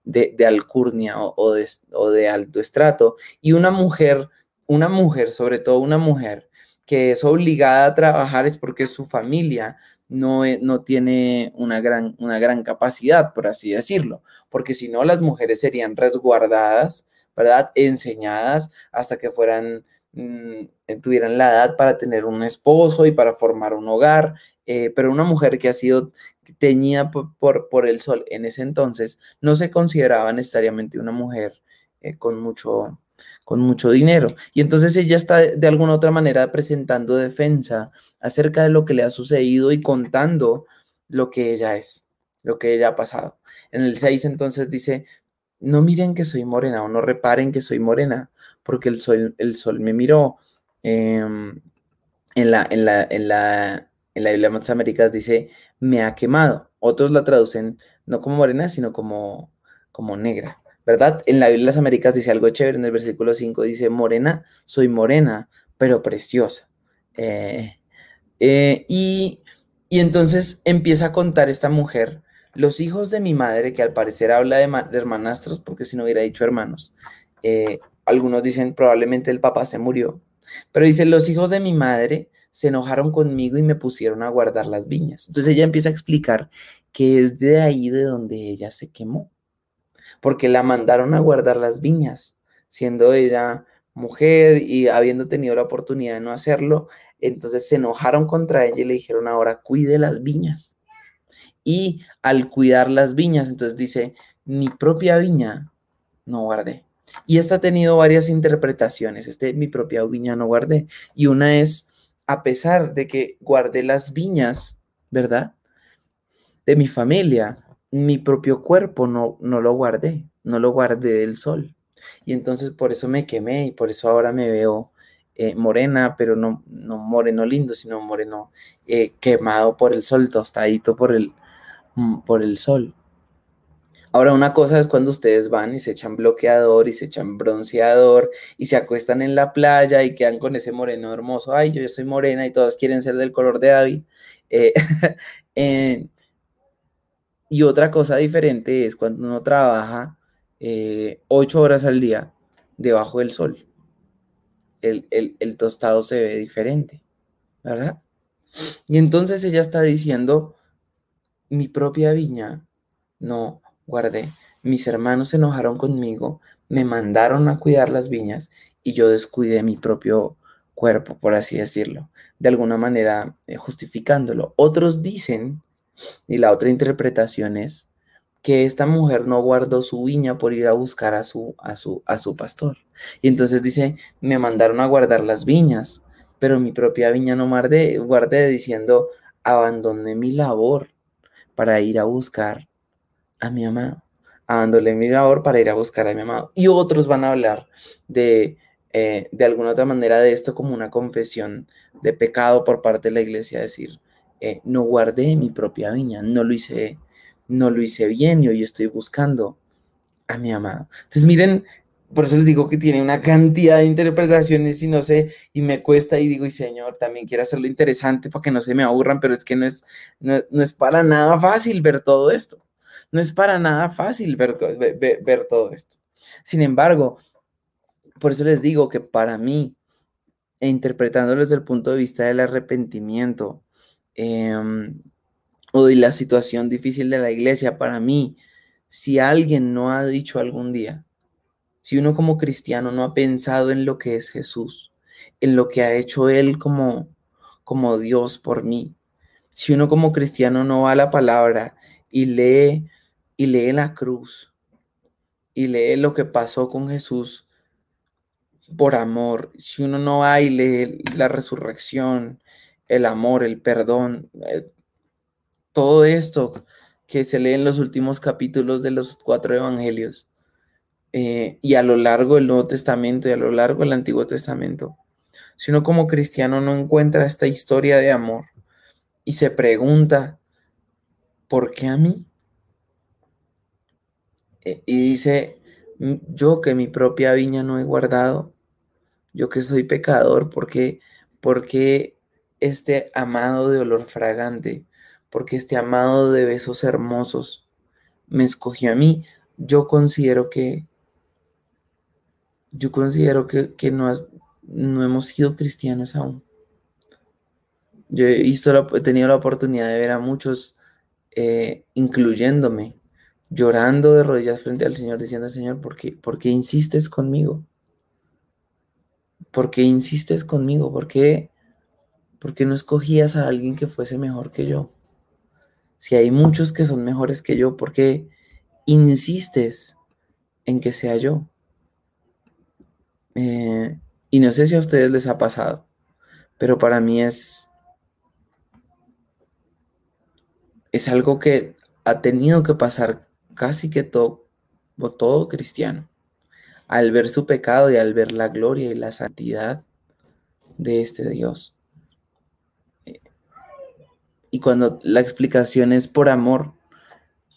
de, alcurnia o, de, o de alto estrato. Y una mujer, una mujer, sobre todo una mujer, que es obligada a trabajar es porque su familia no, e, no tiene una gran, una gran capacidad, por así decirlo, porque si no, las mujeres serían resguardadas, ¿verdad? Enseñadas hasta que fueran, mm, tuvieran la edad para tener un esposo y para formar un hogar, eh, pero una mujer que ha sido teñida por, por, el sol en ese entonces no se consideraba necesariamente una mujer eh, con mucho con mucho dinero. Y entonces ella está de alguna otra manera presentando defensa acerca de lo que le ha sucedido y contando lo que ella es, lo que ella ha pasado. En el 6 entonces dice, no miren que soy morena o no reparen que soy morena, porque el sol, el sol me miró. Em, en, la, en, la, en, la, en la Biblia de las Américas dice, me ha quemado. Otros la traducen no como morena, sino como, como negra. ¿Verdad? En la Biblia de las Américas dice algo chévere, en el versículo 5 dice, morena, soy morena, pero preciosa. Eh, eh, y, entonces empieza a contar esta mujer, los hijos de mi madre, que al parecer habla de, hermanastros, porque si no hubiera dicho hermanos, eh, algunos dicen probablemente el papá se murió, pero dice, los hijos de mi madre se enojaron conmigo y me pusieron a guardar las viñas. Entonces ella empieza a explicar que es de ahí de donde ella se quemó porque la mandaron a guardar las viñas, siendo ella mujer y habiendo tenido la oportunidad de no hacerlo, entonces se enojaron contra ella y le dijeron ahora cuide las viñas. Y al cuidar las viñas, entonces dice, mi propia viña no guardé. Y esta ha tenido varias interpretaciones. Este mi propia viña no guardé. Y una es, a pesar de que guardé las viñas, ¿verdad? De mi familia, mi propio cuerpo no, no lo guardé, no lo guardé del sol. Y entonces por eso me quemé y por eso ahora me veo eh, morena, pero no, no moreno lindo, sino moreno eh, quemado por el sol, tostadito por el, mm, por el sol. Ahora, una cosa es cuando ustedes van y se echan bloqueador y se echan bronceador y se acuestan en la playa y quedan con ese moreno hermoso. Ay, yo, soy morena y todas quieren ser del color de David. Eh, y otra cosa diferente es cuando uno trabaja ocho horas al día debajo del sol el, tostado se ve diferente, ¿verdad? Y entonces ella está diciendo, mi propia viña no guardé, mis hermanos se enojaron conmigo, me mandaron a cuidar las viñas y yo descuidé mi propio cuerpo, por así decirlo, de alguna manera eh, justificándolo. Otros dicen, y la otra interpretación es, que esta mujer no guardó su viña por ir a buscar a su, a su, a su pastor. Y entonces dice, me mandaron a guardar las viñas, pero mi propia viña no guardé, guardé diciendo, abandoné mi labor para ir a buscar a mi amado. Abandoné mi labor para ir a buscar a mi amado. Y otros van a hablar de, eh, de alguna otra manera de esto como una confesión de pecado por parte de la iglesia, decir, eh, no guardé mi propia viña, no lo hice no lo hice bien y hoy estoy buscando a mi amado. Entonces miren, por eso les digo que tiene una cantidad de interpretaciones y no sé, y me cuesta y digo, y Señor, también quiero hacerlo interesante para que no se me aburran, pero es que no es, no, es para nada fácil ver todo esto. No es para nada fácil ver, ver, todo esto. Sin embargo, por eso les digo que para mí, e interpretándolo desde el punto de vista del arrepentimiento, eh, o de la situación difícil de la iglesia, para mí, si alguien no ha dicho algún día, si uno como cristiano no ha pensado en lo que es Jesús, en lo que ha hecho Él como, como Dios por mí, si uno como cristiano no va a la palabra y lee y lee la cruz y lee lo que pasó con Jesús por amor, si uno no va y lee la resurrección, el amor, el perdón, eh, todo esto que se lee en los últimos capítulos de los cuatro evangelios eh, y a lo largo del Nuevo Testamento y a lo largo del Antiguo Testamento, si uno como cristiano no encuentra esta historia de amor y se pregunta, ¿por qué a mí? Eh, y dice, yo que mi propia viña no he guardado, yo que soy pecador, ¿por qué, ¿por qué este amado de olor fragante? porque este amado de besos hermosos me escogió a mí, yo considero que, yo considero que, no, no hemos sido cristianos aún. Yo he, visto he tenido la oportunidad de ver a muchos, eh, incluyéndome, llorando de rodillas frente al Señor, diciendo, Señor, ¿por qué, ¿por qué insistes conmigo? ¿Por qué insistes conmigo? ¿Por qué, ¿Por qué no escogías a alguien que fuese mejor que yo? si hay muchos que son mejores que yo, ¿por qué insistes en que sea yo? Eh, y no sé si a ustedes les ha pasado, pero para mí es, es algo que ha tenido que pasar casi que todo, todo cristiano, al ver su pecado y al ver la gloria y la santidad de este Dios. Y cuando la explicación es por amor,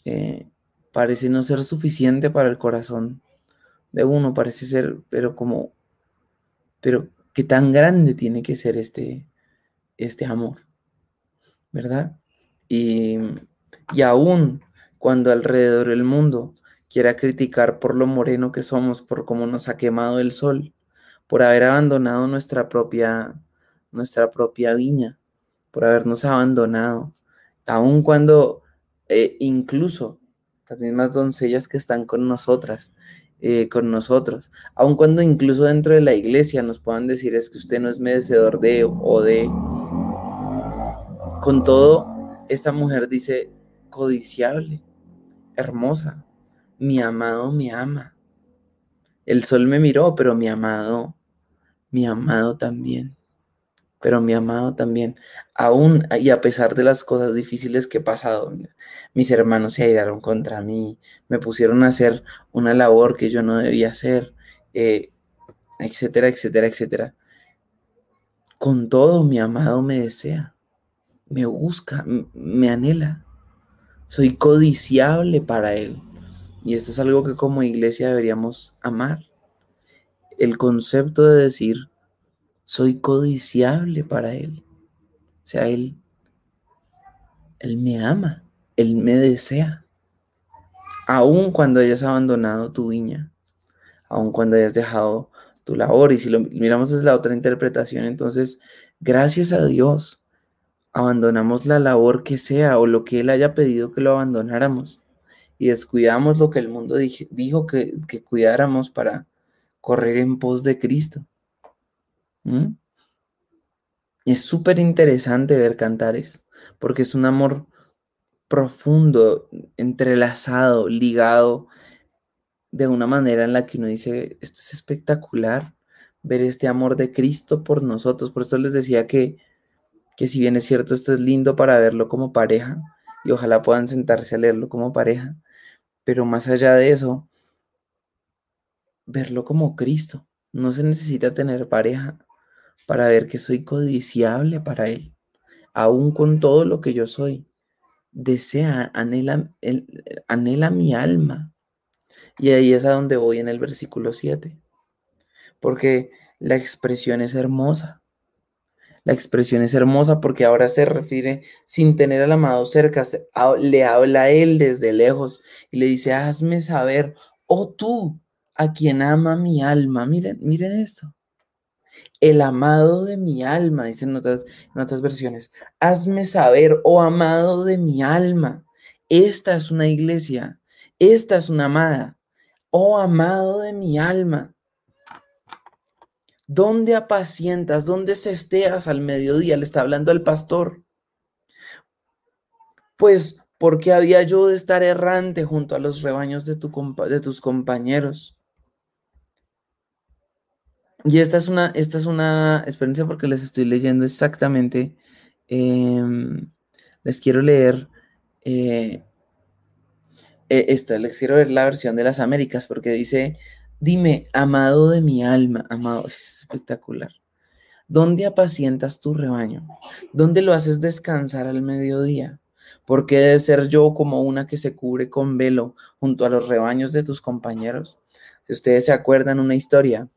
eh, parece no ser suficiente para el corazón de uno, parece ser, pero como, pero qué tan grande tiene que ser este, este amor, ¿verdad? Y, y aún cuando alrededor del mundo quiera criticar por lo moreno que somos, por cómo nos ha quemado el sol, por haber abandonado nuestra propia, nuestra propia viña, por habernos abandonado, aun cuando eh, incluso las mismas doncellas que están con nosotras, eh, con nosotros, aun cuando incluso dentro de la iglesia nos puedan decir es que usted no es merecedor de o de, con todo, esta mujer dice codiciable, hermosa, mi amado me ama, El sol me miró, pero mi amado, mi amado también. Pero mi amado también. Aún y a pesar de las cosas difíciles que he pasado, mis hermanos se airaron contra mí, me pusieron a hacer una labor que yo no debía hacer, eh, etcétera, etcétera, etcétera. Con todo, mi amado me desea, me busca, me anhela. Soy codiciable para Él. Y esto es algo que como iglesia deberíamos amar. El concepto de decir, soy codiciable para Él. O sea, Él, Él me ama, Él me desea. Aun cuando hayas abandonado tu viña, aun cuando hayas dejado tu labor. Y si lo miramos desde la otra interpretación, entonces, gracias a Dios, abandonamos la labor que sea o lo que Él haya pedido que lo abandonáramos y descuidamos lo que el mundo dijo que, cuidáramos para correr en pos de Cristo. Es súper interesante ver cantares, porque es un amor profundo, entrelazado, ligado, de una manera en la que uno dice, esto es espectacular, ver este amor de Cristo por nosotros. Por eso les decía que, que si bien es cierto, esto es lindo para verlo como pareja, y ojalá puedan sentarse a leerlo como pareja, pero más allá de eso, verlo como Cristo. No se necesita tener pareja para ver que soy codiciable para Él, aún con todo lo que yo soy. Desea, anhela, anhela mi alma. Y ahí es a donde voy en el versículo 7. Porque la expresión es hermosa. La expresión es hermosa porque ahora se refiere sin tener al amado cerca, le habla a él desde lejos y le dice, hazme saber, oh tú, a quien ama mi alma. Miren, miren esto. El amado de mi alma, dicen en otras, otras versiones. Hazme saber, oh amado de mi alma. Esta es una iglesia, esta es una amada. Oh amado de mi alma. ¿Dónde apacientas? ¿Dónde cesteas al mediodía? Le está hablando el pastor. Pues, porque había yo de estar errante junto a los rebaños de tus compañeros? Y esta es una, esta es una experiencia porque les estoy leyendo exactamente. Em, les quiero leer eh, eh, esto, les quiero ver la versión de las Américas porque dice, Dime, amado de mi alma, amado, es espectacular. ¿Dónde apacientas tu rebaño? ¿Dónde lo haces descansar al mediodía? ¿Por qué de ser yo como una que se cubre con velo junto a los rebaños de tus compañeros? Si ustedes se acuerdan una historia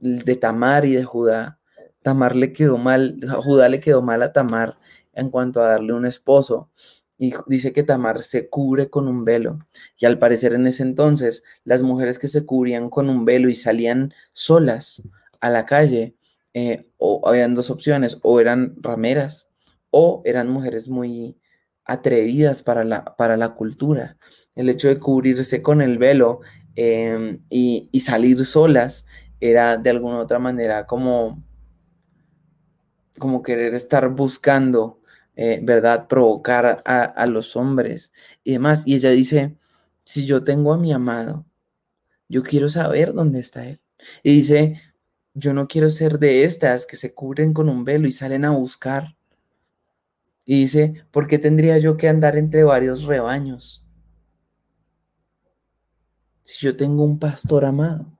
de Tamar y de Judá, Tamar le quedó mal, Judá le quedó mal a Tamar en cuanto a darle un esposo y dice que Tamar se cubre con un velo. Y al parecer en ese entonces, las mujeres que se cubrían con un velo y salían solas a la calle, eh, o habían dos opciones, o eran rameras, o eran mujeres muy atrevidas para la, para la cultura. El hecho de cubrirse con el velo em, y, y salir solas era de alguna otra manera como, como querer estar buscando eh, ¿verdad? Provocar a, los hombres y demás. Y ella dice, si yo tengo a mi amado, yo quiero saber dónde está él. Y dice, yo no quiero ser de estas que se cubren con un velo y salen a buscar. Y dice, ¿por qué tendría yo que andar entre varios rebaños? Si yo tengo un pastor amado,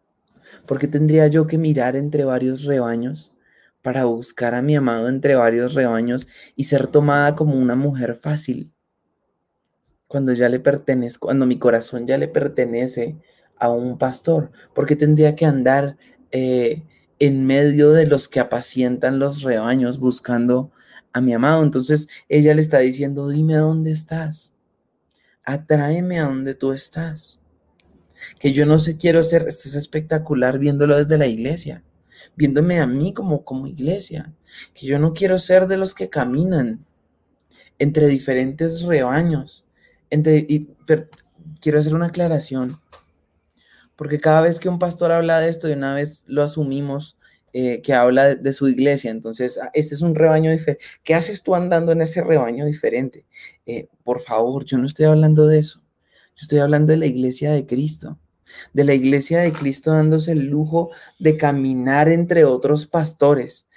¿por qué tendría yo que mirar entre varios rebaños para buscar a mi amado entre varios rebaños y ser tomada como una mujer fácil. Cuando ya le pertenece, cuando mi corazón ya le pertenece a un pastor, porque tendría que andar eh, en medio de los que apacientan los rebaños buscando a mi amado. Entonces ella le está diciendo, dime dónde estás, atráeme a donde tú estás. Que yo no sé, quiero ser, esto es espectacular viéndolo desde la iglesia viéndome a mí como, como iglesia, que yo no quiero ser de los que caminan entre diferentes rebaños. Entre, y, quiero hacer una aclaración, porque cada vez que un pastor habla de esto, de una vez lo asumimos eh, que habla de, su iglesia. Entonces, ah, este es un rebaño diferente. ¿Qué haces tú andando en ese rebaño diferente? Eh, por favor, yo no estoy hablando de eso. Yo estoy hablando de la iglesia de Cristo. de la iglesia de Cristo dándose el lujo de caminar entre otros pastores,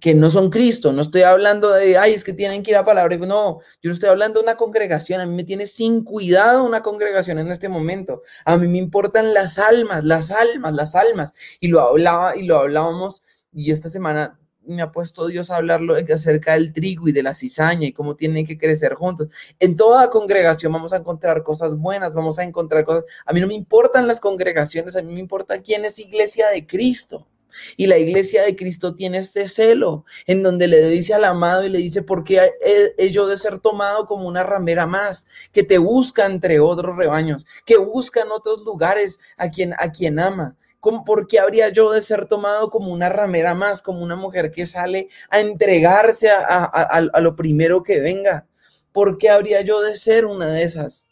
que no son Cristo. No estoy hablando de, ay, es que tienen que ir a palabra. No, yo estoy hablando de una congregación. A mí me tiene sin cuidado una congregación en este momento. A mí me importan las almas, las almas, las almas. Y lo hablaba y lo hablábamos. Y esta semana me ha puesto Dios a hablarlo acerca del trigo y de la cizaña y cómo tienen que crecer juntos. En toda congregación vamos a encontrar cosas buenas, vamos a encontrar cosas. A mí no me importan las congregaciones, a mí me importa quién es iglesia de Cristo. Y la iglesia de Cristo tiene este celo en donde le dice al amado y le dice, ¿por qué he yo de ser tomado como una ramera más? Que te busca entre otros rebaños, que busca en otros lugares a quien, a quien ama. ¿Por qué habría yo de ser tomado como una ramera más, como una mujer que sale a entregarse a, lo primero que venga? ¿Por qué habría yo de ser una de esas?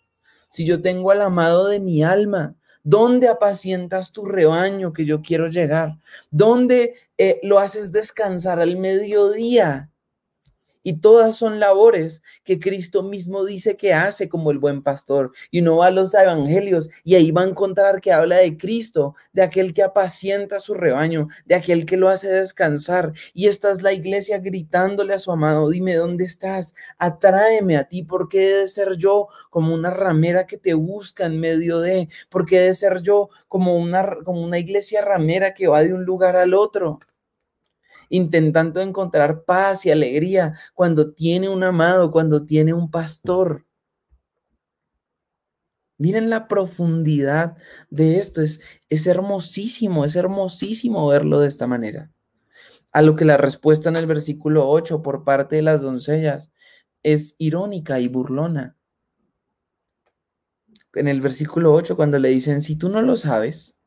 Si yo tengo al amado de mi alma, ¿dónde apacientas tu rebaño que yo quiero llegar? ¿Dónde eh, lo haces descansar al mediodía? Y todas son labores que Cristo mismo dice que hace como el buen pastor. Y uno va a los evangelios y ahí va a encontrar que habla de Cristo, de aquel que apacienta su rebaño, de aquel que lo hace descansar. Y esta es la iglesia gritándole a su amado, dime dónde estás, atráeme a ti, porque he de ser yo como una ramera que te busca en medio de, porque he de ser yo como una, como una iglesia ramera que va de un lugar al otro intentando encontrar paz y alegría cuando tiene un amado, cuando tiene un pastor. Miren la profundidad de esto, es, es hermosísimo, es hermosísimo verlo de esta manera. A lo que la respuesta en el versículo 8 por parte de las doncellas es irónica y burlona. En el versículo 8, cuando le dicen, si tú no lo sabes,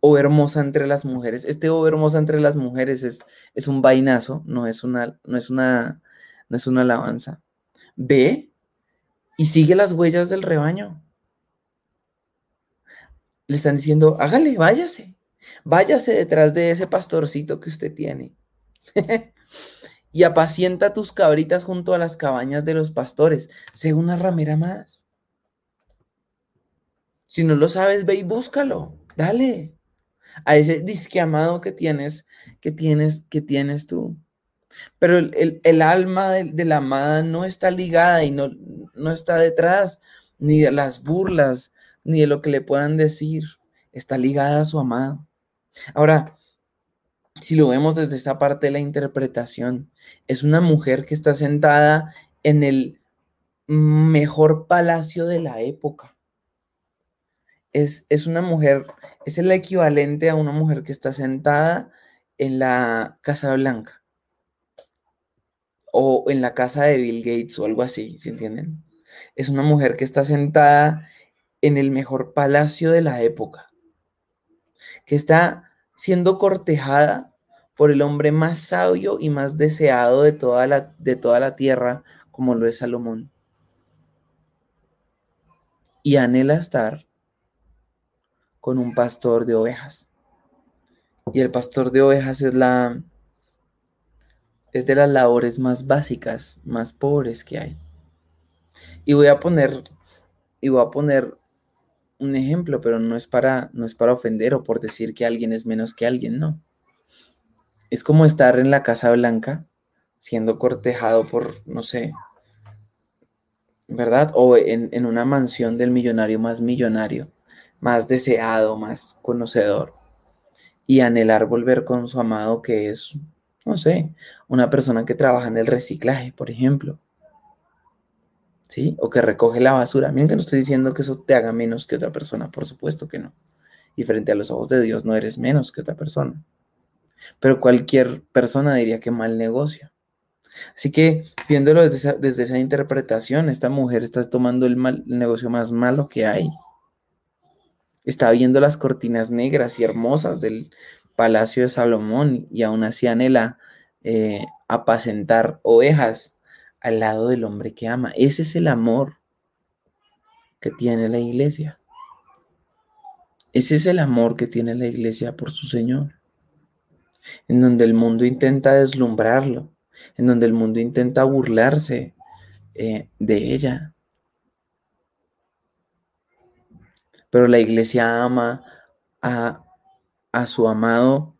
o hermosa entre las mujeres. Este o hermosa entre las mujeres es, es un vainazo, no es una, no es una, no es una alabanza. Ve y sigue las huellas del rebaño. Le están diciendo, hágale, váyase, váyase detrás de ese pastorcito que usted tiene. y apacienta tus cabritas junto a las cabañas de los pastores. Sé una ramera más. Si no lo sabes, ve y búscalo. Dale a ese disque amado que tienes, que tienes, que tienes tú. Pero el, alma de, la amada no está ligada y no, no está detrás ni de las burlas, ni de lo que le puedan decir. Está ligada a su amado. Ahora, si lo vemos desde esta parte de la interpretación, es una mujer que está sentada en el mejor palacio de la época. Es, es una mujer es el equivalente a una mujer que está sentada en la Casa Blanca o en la casa de Bill Gates o algo así, ¿se entienden? Es una mujer que está sentada en el mejor palacio de la época, que está siendo cortejada por el hombre más sabio y más deseado de toda la, de toda la tierra, como lo es Salomón. Y anhela estar con un pastor de ovejas. Y el pastor de ovejas es la es de las labores más básicas, más pobres que hay. Y voy a poner y voy a poner un ejemplo, pero no es para no es para ofender o por decir que alguien es menos que alguien, no. Es como estar en la Casa Blanca siendo cortejado por, no sé, ¿verdad? O en, en una mansión del millonario más millonario más deseado, más conocedor, y anhelar volver con su amado que es, no sé, una persona que trabaja en el reciclaje, por ejemplo. ¿Sí? O que recoge la basura. Miren que no estoy diciendo que eso te haga menos que otra persona, por supuesto que no. Y frente a los ojos de Dios no eres menos que otra persona. Pero cualquier persona diría que mal negocio. Así que viéndolo desde esa, desde esa interpretación, esta mujer está tomando el, mal, el negocio más malo que hay. Está viendo las cortinas negras y hermosas del palacio de Salomón y aún así anhela eh, apacentar ovejas al lado del hombre que ama. Ese es el amor que tiene la iglesia. Ese es el amor que tiene la iglesia por su Señor. En donde el mundo intenta deslumbrarlo, en donde el mundo intenta burlarse eh, de ella, Pero la iglesia ama a, a su amado,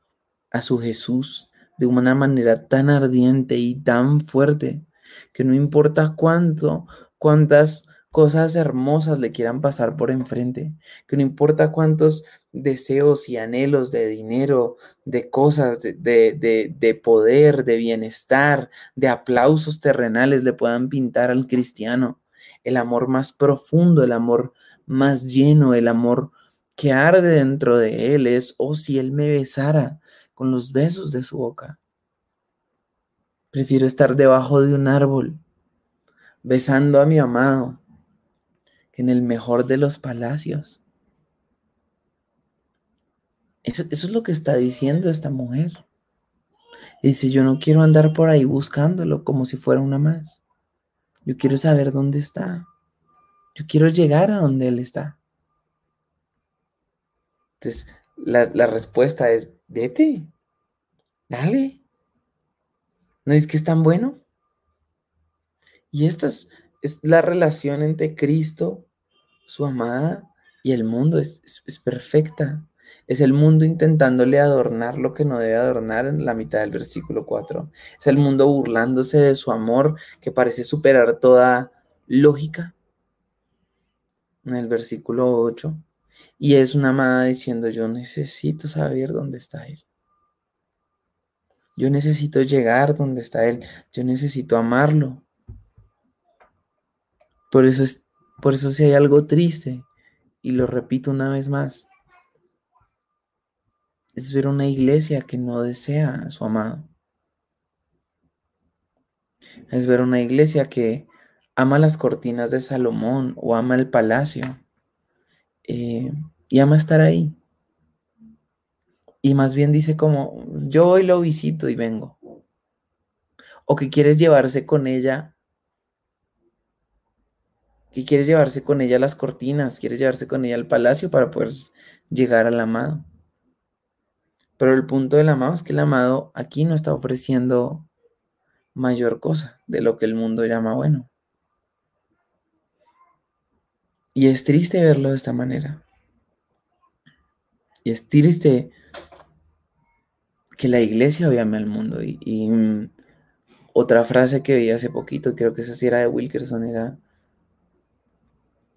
a su Jesús, de una manera tan ardiente y tan fuerte que no importa cuánto, cuántas cosas hermosas le quieran pasar por enfrente, que no importa cuántos deseos y anhelos de dinero, de cosas, de, de, de, poder, de bienestar, de aplausos terrenales le puedan pintar al cristiano. El amor más profundo, el amor más lleno, el amor que arde dentro de él es, oh, si él me besara con los besos de su boca. Prefiero estar debajo de un árbol, besando a mi amado, que en el mejor de los palacios. Eso, es lo que está diciendo esta mujer. Dice, yo no quiero andar por ahí buscándolo como si fuera una más. Yo quiero saber dónde está. Yo quiero llegar a donde Él está. Entonces, la, la respuesta es, vete, dale. ¿No es que es tan bueno? Y esta es, la relación entre Cristo, su amada, y el mundo. Es, es, perfecta. Es el mundo intentándole adornar lo que no debe adornar en la mitad del versículo 4. Es el mundo burlándose de su amor que parece superar toda lógica en el versículo 8. Y es una amada diciendo, yo necesito saber dónde está Él. Yo necesito llegar donde está Él. Yo necesito amarlo. Por eso, es, por eso si hay algo triste, y lo repito una vez más, es ver una iglesia que no desea a su amado. Es ver una iglesia que ama las cortinas de Salomón o ama el palacio eh, y ama estar ahí. Y más bien dice como, yo hoy lo visito y vengo. O que quieres llevarse con ella, que quieres llevarse con ella las cortinas, quieres llevarse con ella al palacio para poder llegar al amado. Pero el punto del amado es que el amado aquí no está ofreciendo mayor cosa de lo que el mundo llama bueno. Y es triste verlo de esta manera. Y es triste que la iglesia ama al mundo. Y, mm, otra frase que vi hace poquito, creo que esa sí era de Wilkerson, era,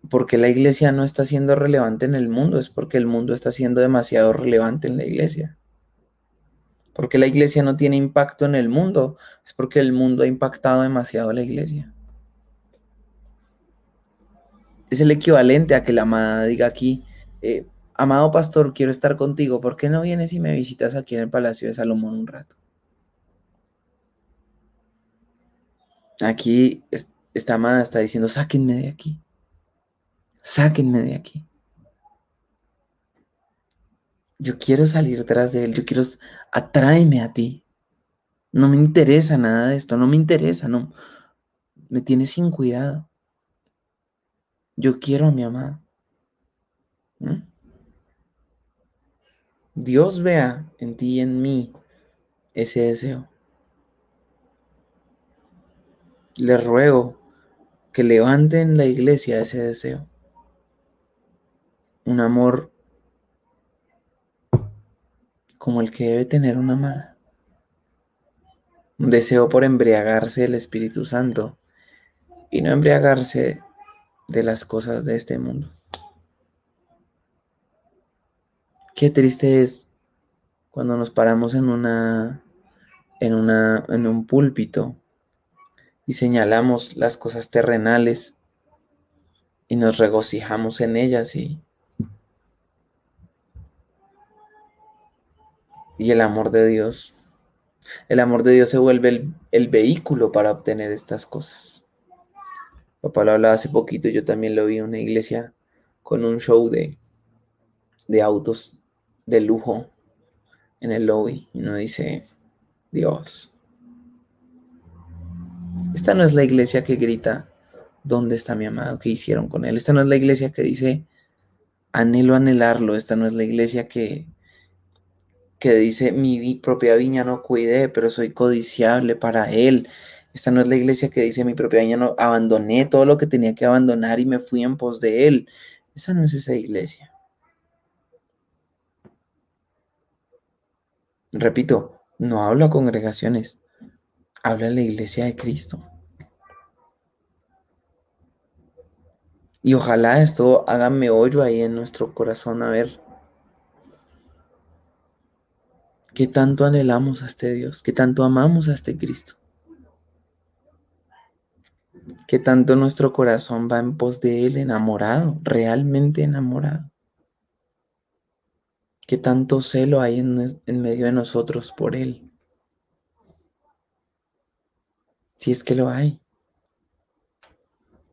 porque la iglesia no está siendo relevante en el mundo, es porque el mundo está siendo demasiado relevante en la iglesia. Porque la iglesia no tiene impacto en el mundo, es porque el mundo ha impactado demasiado a la iglesia. Es el equivalente a que la amada diga aquí, eh, amado pastor, quiero estar contigo, ¿por qué no vienes y me visitas aquí en el Palacio de Salomón un rato? Aquí esta amada está diciendo, sáquenme de aquí, sáquenme de aquí. Yo quiero salir tras de él, yo quiero, atráeme a ti. No me interesa nada de esto, no me interesa, no. Me tienes sin cuidado. Yo quiero a mi amada. ¿Mm? Dios vea en ti y en mí ese deseo. Le ruego que levanten la iglesia ese deseo. Un amor como el que debe tener una amada. Un deseo por embriagarse del Espíritu Santo y no embriagarse de las cosas de este mundo. Qué triste es cuando nos paramos en una en una en un púlpito y señalamos las cosas terrenales y nos regocijamos en ellas y y el amor de Dios el amor de Dios se vuelve el, el vehículo para obtener estas cosas. Papá lo hablaba hace poquito, yo también lo vi en una iglesia con un show de, de autos de lujo en el lobby y uno dice, Dios, esta no es la iglesia que grita, ¿dónde está mi amado? ¿Qué hicieron con él? Esta no es la iglesia que dice, anhelo anhelarlo. Esta no es la iglesia que, que dice, mi propia viña no cuidé, pero soy codiciable para él. Esta no es la iglesia que dice, mi propia viña no abandoné todo lo que tenía que abandonar y me fui en pos de él. Esa no es esa iglesia. Repito, no hablo a congregaciones, habla a la iglesia de Cristo. Y ojalá esto haga hoyo ahí en nuestro corazón a ver qué tanto anhelamos a este Dios, qué tanto amamos a este Cristo. Qué tanto nuestro corazón va en pos de Él, enamorado, realmente enamorado. Qué tanto celo hay en, medio de nosotros por Él. Si es que lo hay.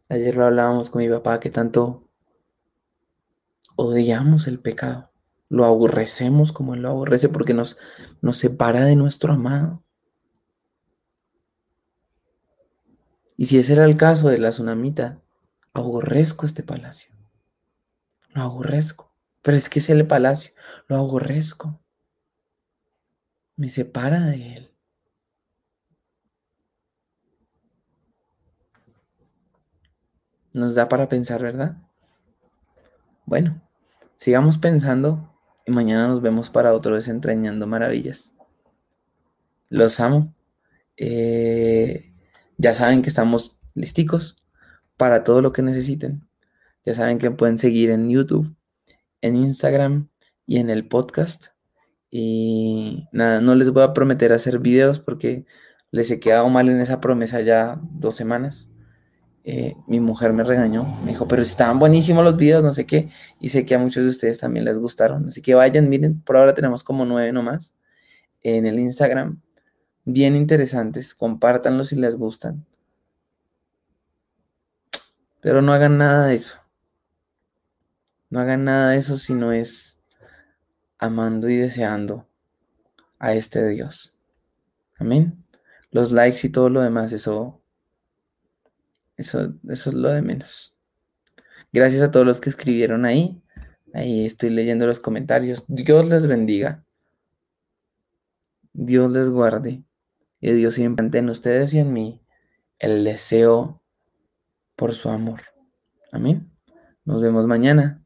Ayer lo hablábamos con mi papá que tanto odiamos el pecado, lo aborrecemos como él lo aborrece porque nos separa de nuestro amado. Y si ese era el caso de la tsunamita, aborrezco este palacio. Lo aborrezco. Pero es que es el palacio. Lo aborrezco. Me separa de él. Nos da para pensar, ¿verdad? Bueno, sigamos pensando y mañana nos vemos para otro desentrañando maravillas. Los amo. Eh, ya saben que estamos listicos para todo lo que necesiten. Ya saben que pueden seguir en YouTube, en Instagram y en el podcast. Y nada, no les voy a prometer hacer videos porque les he quedado mal en esa promesa ya dos semanas. Eh, mi mujer me regañó, me dijo, pero estaban buenísimos los videos, no sé qué, y sé que a muchos de ustedes también les gustaron, así que vayan, miren, por ahora tenemos como nueve nomás en el Instagram, bien interesantes, compártanlos si les gustan, pero no hagan nada de eso, no hagan nada de eso si no es amando y deseando a este Dios. Amén. Los likes y todo lo demás, eso eso, eso es lo de menos. Gracias a todos los que escribieron ahí. Ahí estoy leyendo los comentarios. Dios les bendiga. Dios les guarde. Y Dios siempre en ustedes y en mí el deseo por su amor. Amén. Nos vemos mañana.